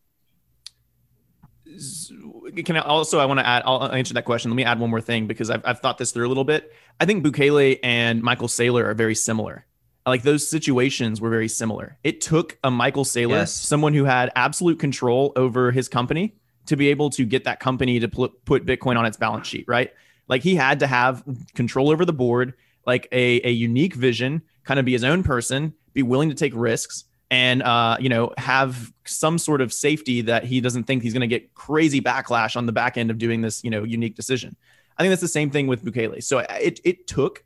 [SPEAKER 3] Can I also I want to add I'll answer that question. Let me add one more thing because I've I've thought this through a little bit. I think Bukele and Michael Saylor are very similar. Like those situations were very similar. It took a Michael Saylor, yes. someone who had absolute control over his company, to be able to get that company to put Bitcoin on its balance sheet, right? Like he had to have control over the board, like a, a unique vision, kind of be his own person, be willing to take risks, and uh, you know have some sort of safety that he doesn't think he's going to get crazy backlash on the back end of doing this, you know, unique decision. I think that's the same thing with Bukele. So it it took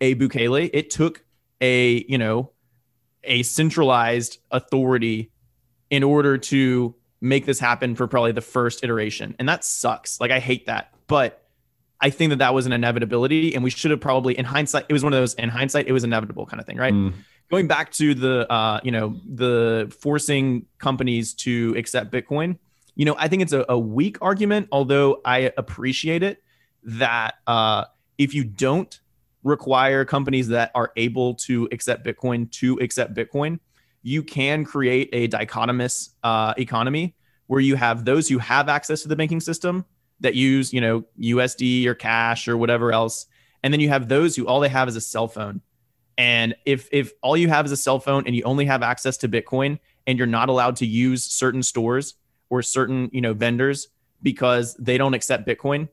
[SPEAKER 3] a Bukele, it took a you know a centralized authority in order to make this happen for probably the first iteration. And that sucks. Like I hate that. But I think that that was an inevitability and we should have probably in hindsight it was one of those in hindsight it was inevitable kind of thing, right? Mm. Going back to the uh, you know, the forcing companies to accept Bitcoin, you know, I think it's a, a weak argument, although I appreciate it that uh, if you don't require companies that are able to accept Bitcoin to accept Bitcoin, you can create a dichotomous uh, economy where you have those who have access to the banking system that use, you know, USD or cash or whatever else, and then you have those who all they have is a cell phone. And if if all you have is a cell phone and you only have access to Bitcoin and you're not allowed to use certain stores or certain, you know, vendors because they don't accept Bitcoin,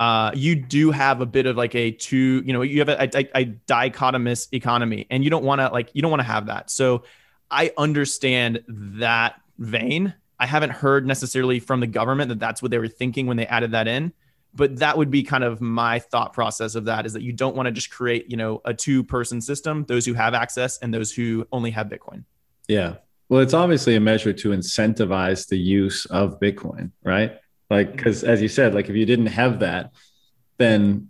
[SPEAKER 3] uh, you do have a bit of like a two, you know, you have a, a, a dichotomous economy, and you don't want to like you don't want to have that. So I understand that vein. I haven't heard necessarily from the government that that's what they were thinking when they added that in, but that would be kind of my thought process of that is that you don't want to just create, you know, a two person system, those who have access and those who only have Bitcoin.
[SPEAKER 1] Yeah. Well, it's obviously a measure to incentivize the use of Bitcoin, right? Like, mm-hmm. because as you said, like if you didn't have that, then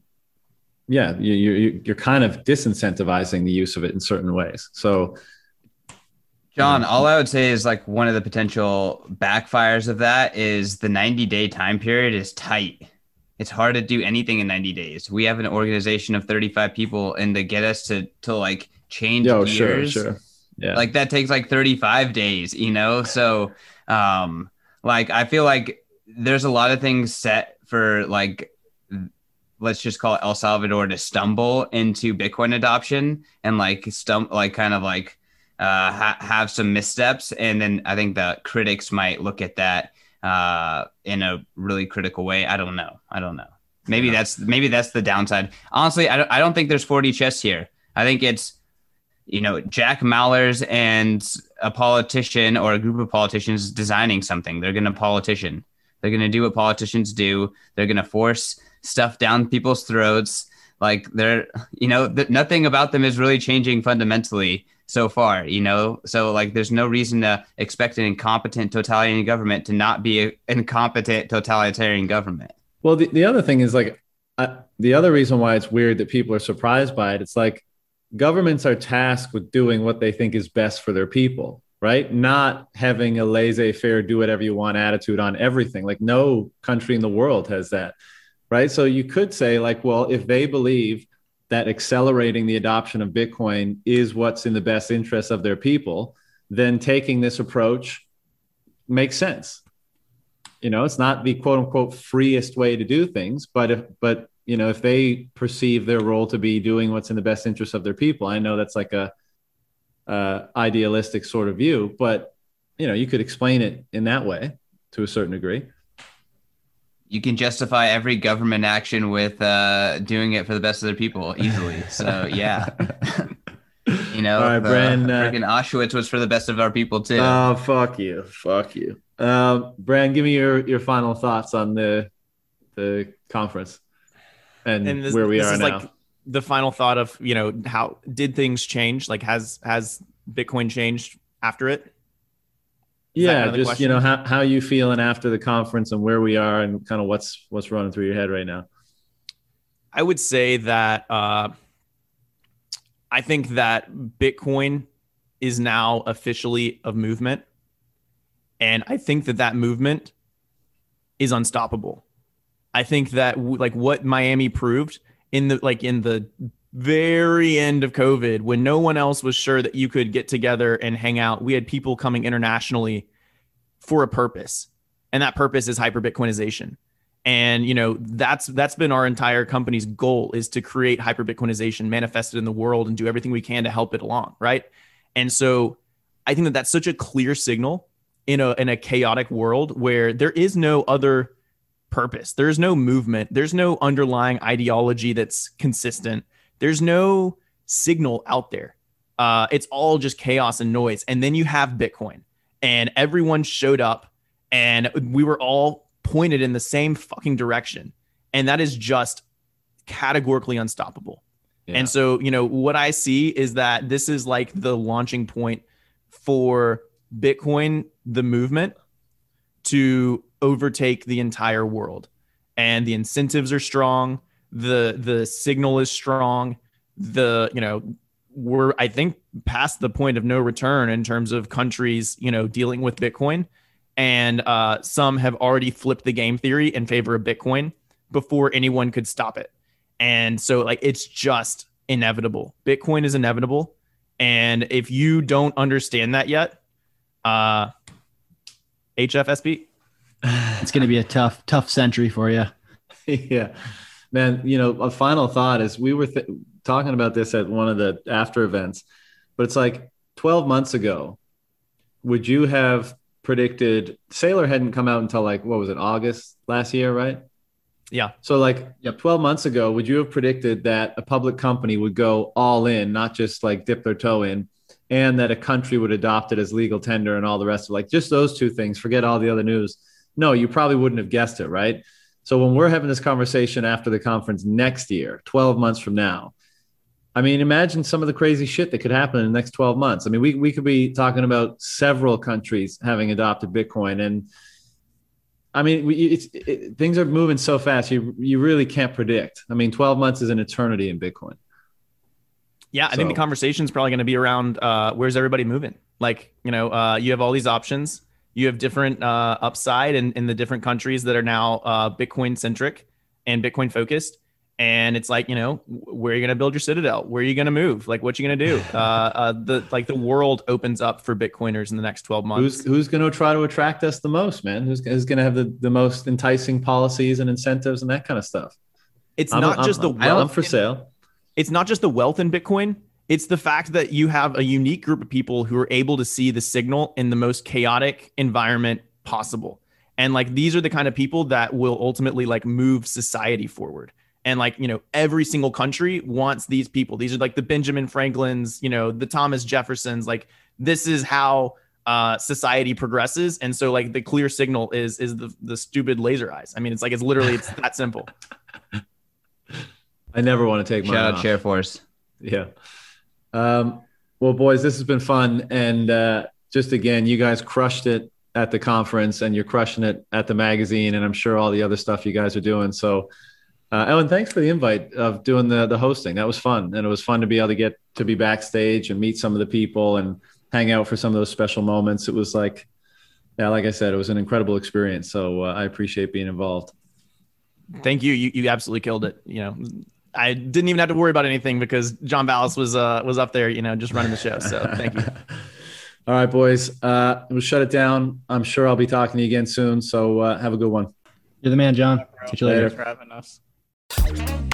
[SPEAKER 1] yeah, you, you, you're kind of disincentivizing the use of it in certain ways. So
[SPEAKER 4] John, all I would say is like one of the potential backfires of that is the 90 day time period is tight. It's hard to do anything in 90 days. We have an organization of 35 people and to get us to to like change Yo, gears, sure, sure. Yeah. Like that takes like 35 days, you know? So um like I feel like there's a lot of things set for like let's just call it El Salvador to stumble into Bitcoin adoption and like stump like kind of like uh, ha- have some missteps, and then I think the critics might look at that uh, in a really critical way. I don't know. I don't know. Maybe yeah. that's maybe that's the downside. Honestly, I don't, I don't think there's 4D chess here. I think it's you know Jack Mallers and a politician or a group of politicians designing something. They're going to politician. They're going to do what politicians do. They're going to force stuff down people's throats. Like they're, you know, th- nothing about them is really changing fundamentally so far, you know? So, like, there's no reason to expect an incompetent totalitarian government to not be an incompetent totalitarian government.
[SPEAKER 1] Well, the, the other thing is like, the other reason why it's weird that people are surprised by it, it's like governments are tasked with doing what they think is best for their people, right? Not having a laissez faire, do whatever you want attitude on everything. Like no country in the world has that, right? So you could say, like, well, if they believe that accelerating the adoption of Bitcoin is what's in the best interest of their people, then taking this approach makes sense. You know, it's not the quote unquote freest way to do things, but if, but you know, if they perceive their role to be doing what's in the best interest of their people, I know that's like a idealistic sort of view, but you know, you could explain it in that way to a certain degree.
[SPEAKER 4] You can justify every government action with uh, doing it for the best of their people easily. So yeah. You know,
[SPEAKER 1] All right,
[SPEAKER 4] the
[SPEAKER 1] Bran, uh,
[SPEAKER 4] freaking Auschwitz was for the best of our people too.
[SPEAKER 1] Oh, fuck you, fuck you. Uh, Brand, give me your your final thoughts on the the conference and,
[SPEAKER 3] and this,
[SPEAKER 1] where we
[SPEAKER 3] this
[SPEAKER 1] are
[SPEAKER 3] is
[SPEAKER 1] now.
[SPEAKER 3] like the final thought of you know how did things change like has has bitcoin changed after it Is
[SPEAKER 1] yeah,
[SPEAKER 3] kind of the
[SPEAKER 1] just you know how how you feeling after the conference and where we are and kind of what's what's running through your head right now.
[SPEAKER 3] I would say that uh, I think that Bitcoin is now officially a movement, and I think that that movement is unstoppable. I think that w- like what Miami proved in the like in the very end of COVID, when no one else was sure that you could get together and hang out, we had people coming internationally for a purpose, and that purpose is hyperbitcoinization. And you know that's that's been our entire company's goal is to create hyperbitcoinization manifested in the world and do everything we can to help it along right? And so i think that that's such a clear signal in a in a chaotic world where there is no other purpose. There's no movement. There's no underlying ideology that's consistent there's no signal out there uh, it's all just chaos and noise and then you have bitcoin and everyone showed up and we were all pointed in the same fucking direction. And that is just categorically unstoppable.
[SPEAKER 1] Yeah.
[SPEAKER 3] And so, you know, what I see is that this is like the launching point for Bitcoin, the movement, to overtake the entire world. And the incentives are strong, the the signal is strong, the, you know, we're I think past the point of no return in terms of countries, you know, dealing with Bitcoin and uh, some have already flipped the game theory in favor of Bitcoin before anyone could stop it. And so, like, it's just inevitable. Bitcoin is inevitable, and if you don't understand that yet, uh, HFSP.
[SPEAKER 2] It's going to be a tough, tough century for you.
[SPEAKER 1] yeah, man. You know, a final thought is we were th- talking about this at one of the after events, but it's like 12 months ago. Would you have predicted Saylor hadn't come out until like what was it August last year, right?
[SPEAKER 3] Yeah.
[SPEAKER 1] So like 12 months ago, would you have predicted that a public company would go all in, not just like dip their toe in, and that a country would adopt it as legal tender and all the rest of like just those two things, forget all the other news. No, you probably wouldn't have guessed it, right? So when we're having this conversation after the conference next year, 12 months from now, I mean, imagine some of the crazy shit that could happen in the next 12 months. I mean, we, we could be talking about several countries having adopted Bitcoin. And I mean, we, it's, it, things are moving so fast, you, you really can't predict. I mean, 12 months is an eternity in Bitcoin.
[SPEAKER 3] Yeah, I think the conversation is probably going to be around uh, where's everybody moving? Like, you know, uh, you have all these options. You have different uh, upside in, in the different countries that are now uh, Bitcoin centric and Bitcoin focused. And it's like, you know, where are you going to build your citadel? Where are you going to move? Like, what you going to do? Uh, uh, the like the world opens up for Bitcoiners in the next twelve months.
[SPEAKER 1] Who's, who's going to try to attract us the most, man? Who's, who's going to have the, the most enticing policies and incentives and that kind of stuff?
[SPEAKER 3] it's
[SPEAKER 1] I'm-
[SPEAKER 3] not
[SPEAKER 1] I'm-
[SPEAKER 3] just the
[SPEAKER 1] I'm,
[SPEAKER 3] wealth
[SPEAKER 1] I'm for sale.
[SPEAKER 3] it's not just the wealth in Bitcoin. It's the fact that you have a unique group of people who are able to see the signal in the most chaotic environment possible. And like these are the kind of people that will ultimately like move society forward. And like, you know, every single country wants these people. These are like the Benjamin Franklins, you know, the Thomas Jeffersons. Like this is how uh, society progresses. And so like the clear signal is is the the stupid laser eyes. I mean, it's like it's literally it's that simple.
[SPEAKER 1] I never want to take my
[SPEAKER 4] Shout out
[SPEAKER 1] off.
[SPEAKER 4] Chair Force.
[SPEAKER 1] Yeah. Um, well, boys, this has been fun. And uh, just again, you guys crushed it at the conference and you're crushing it at the magazine. And I'm sure all the other stuff you guys are doing. So Uh, Ellen, thanks for the invite of doing the the hosting. That was fun, and it was fun to be able to get to be backstage and meet some of the people and hang out for some of those special moments. It was like, yeah, like I said, it was an incredible experience. So uh, I appreciate being involved.
[SPEAKER 3] Thank you. You you absolutely killed it. You know, I didn't even have to worry about anything because John Vallis was uh was up there, you know, just running the show. So thank you.
[SPEAKER 1] All right, boys. Uh, we'll shut it down. I'm sure I'll be talking to you again soon. So uh, have a good one.
[SPEAKER 2] You're the man, John. See you later.
[SPEAKER 5] Thanks for having us.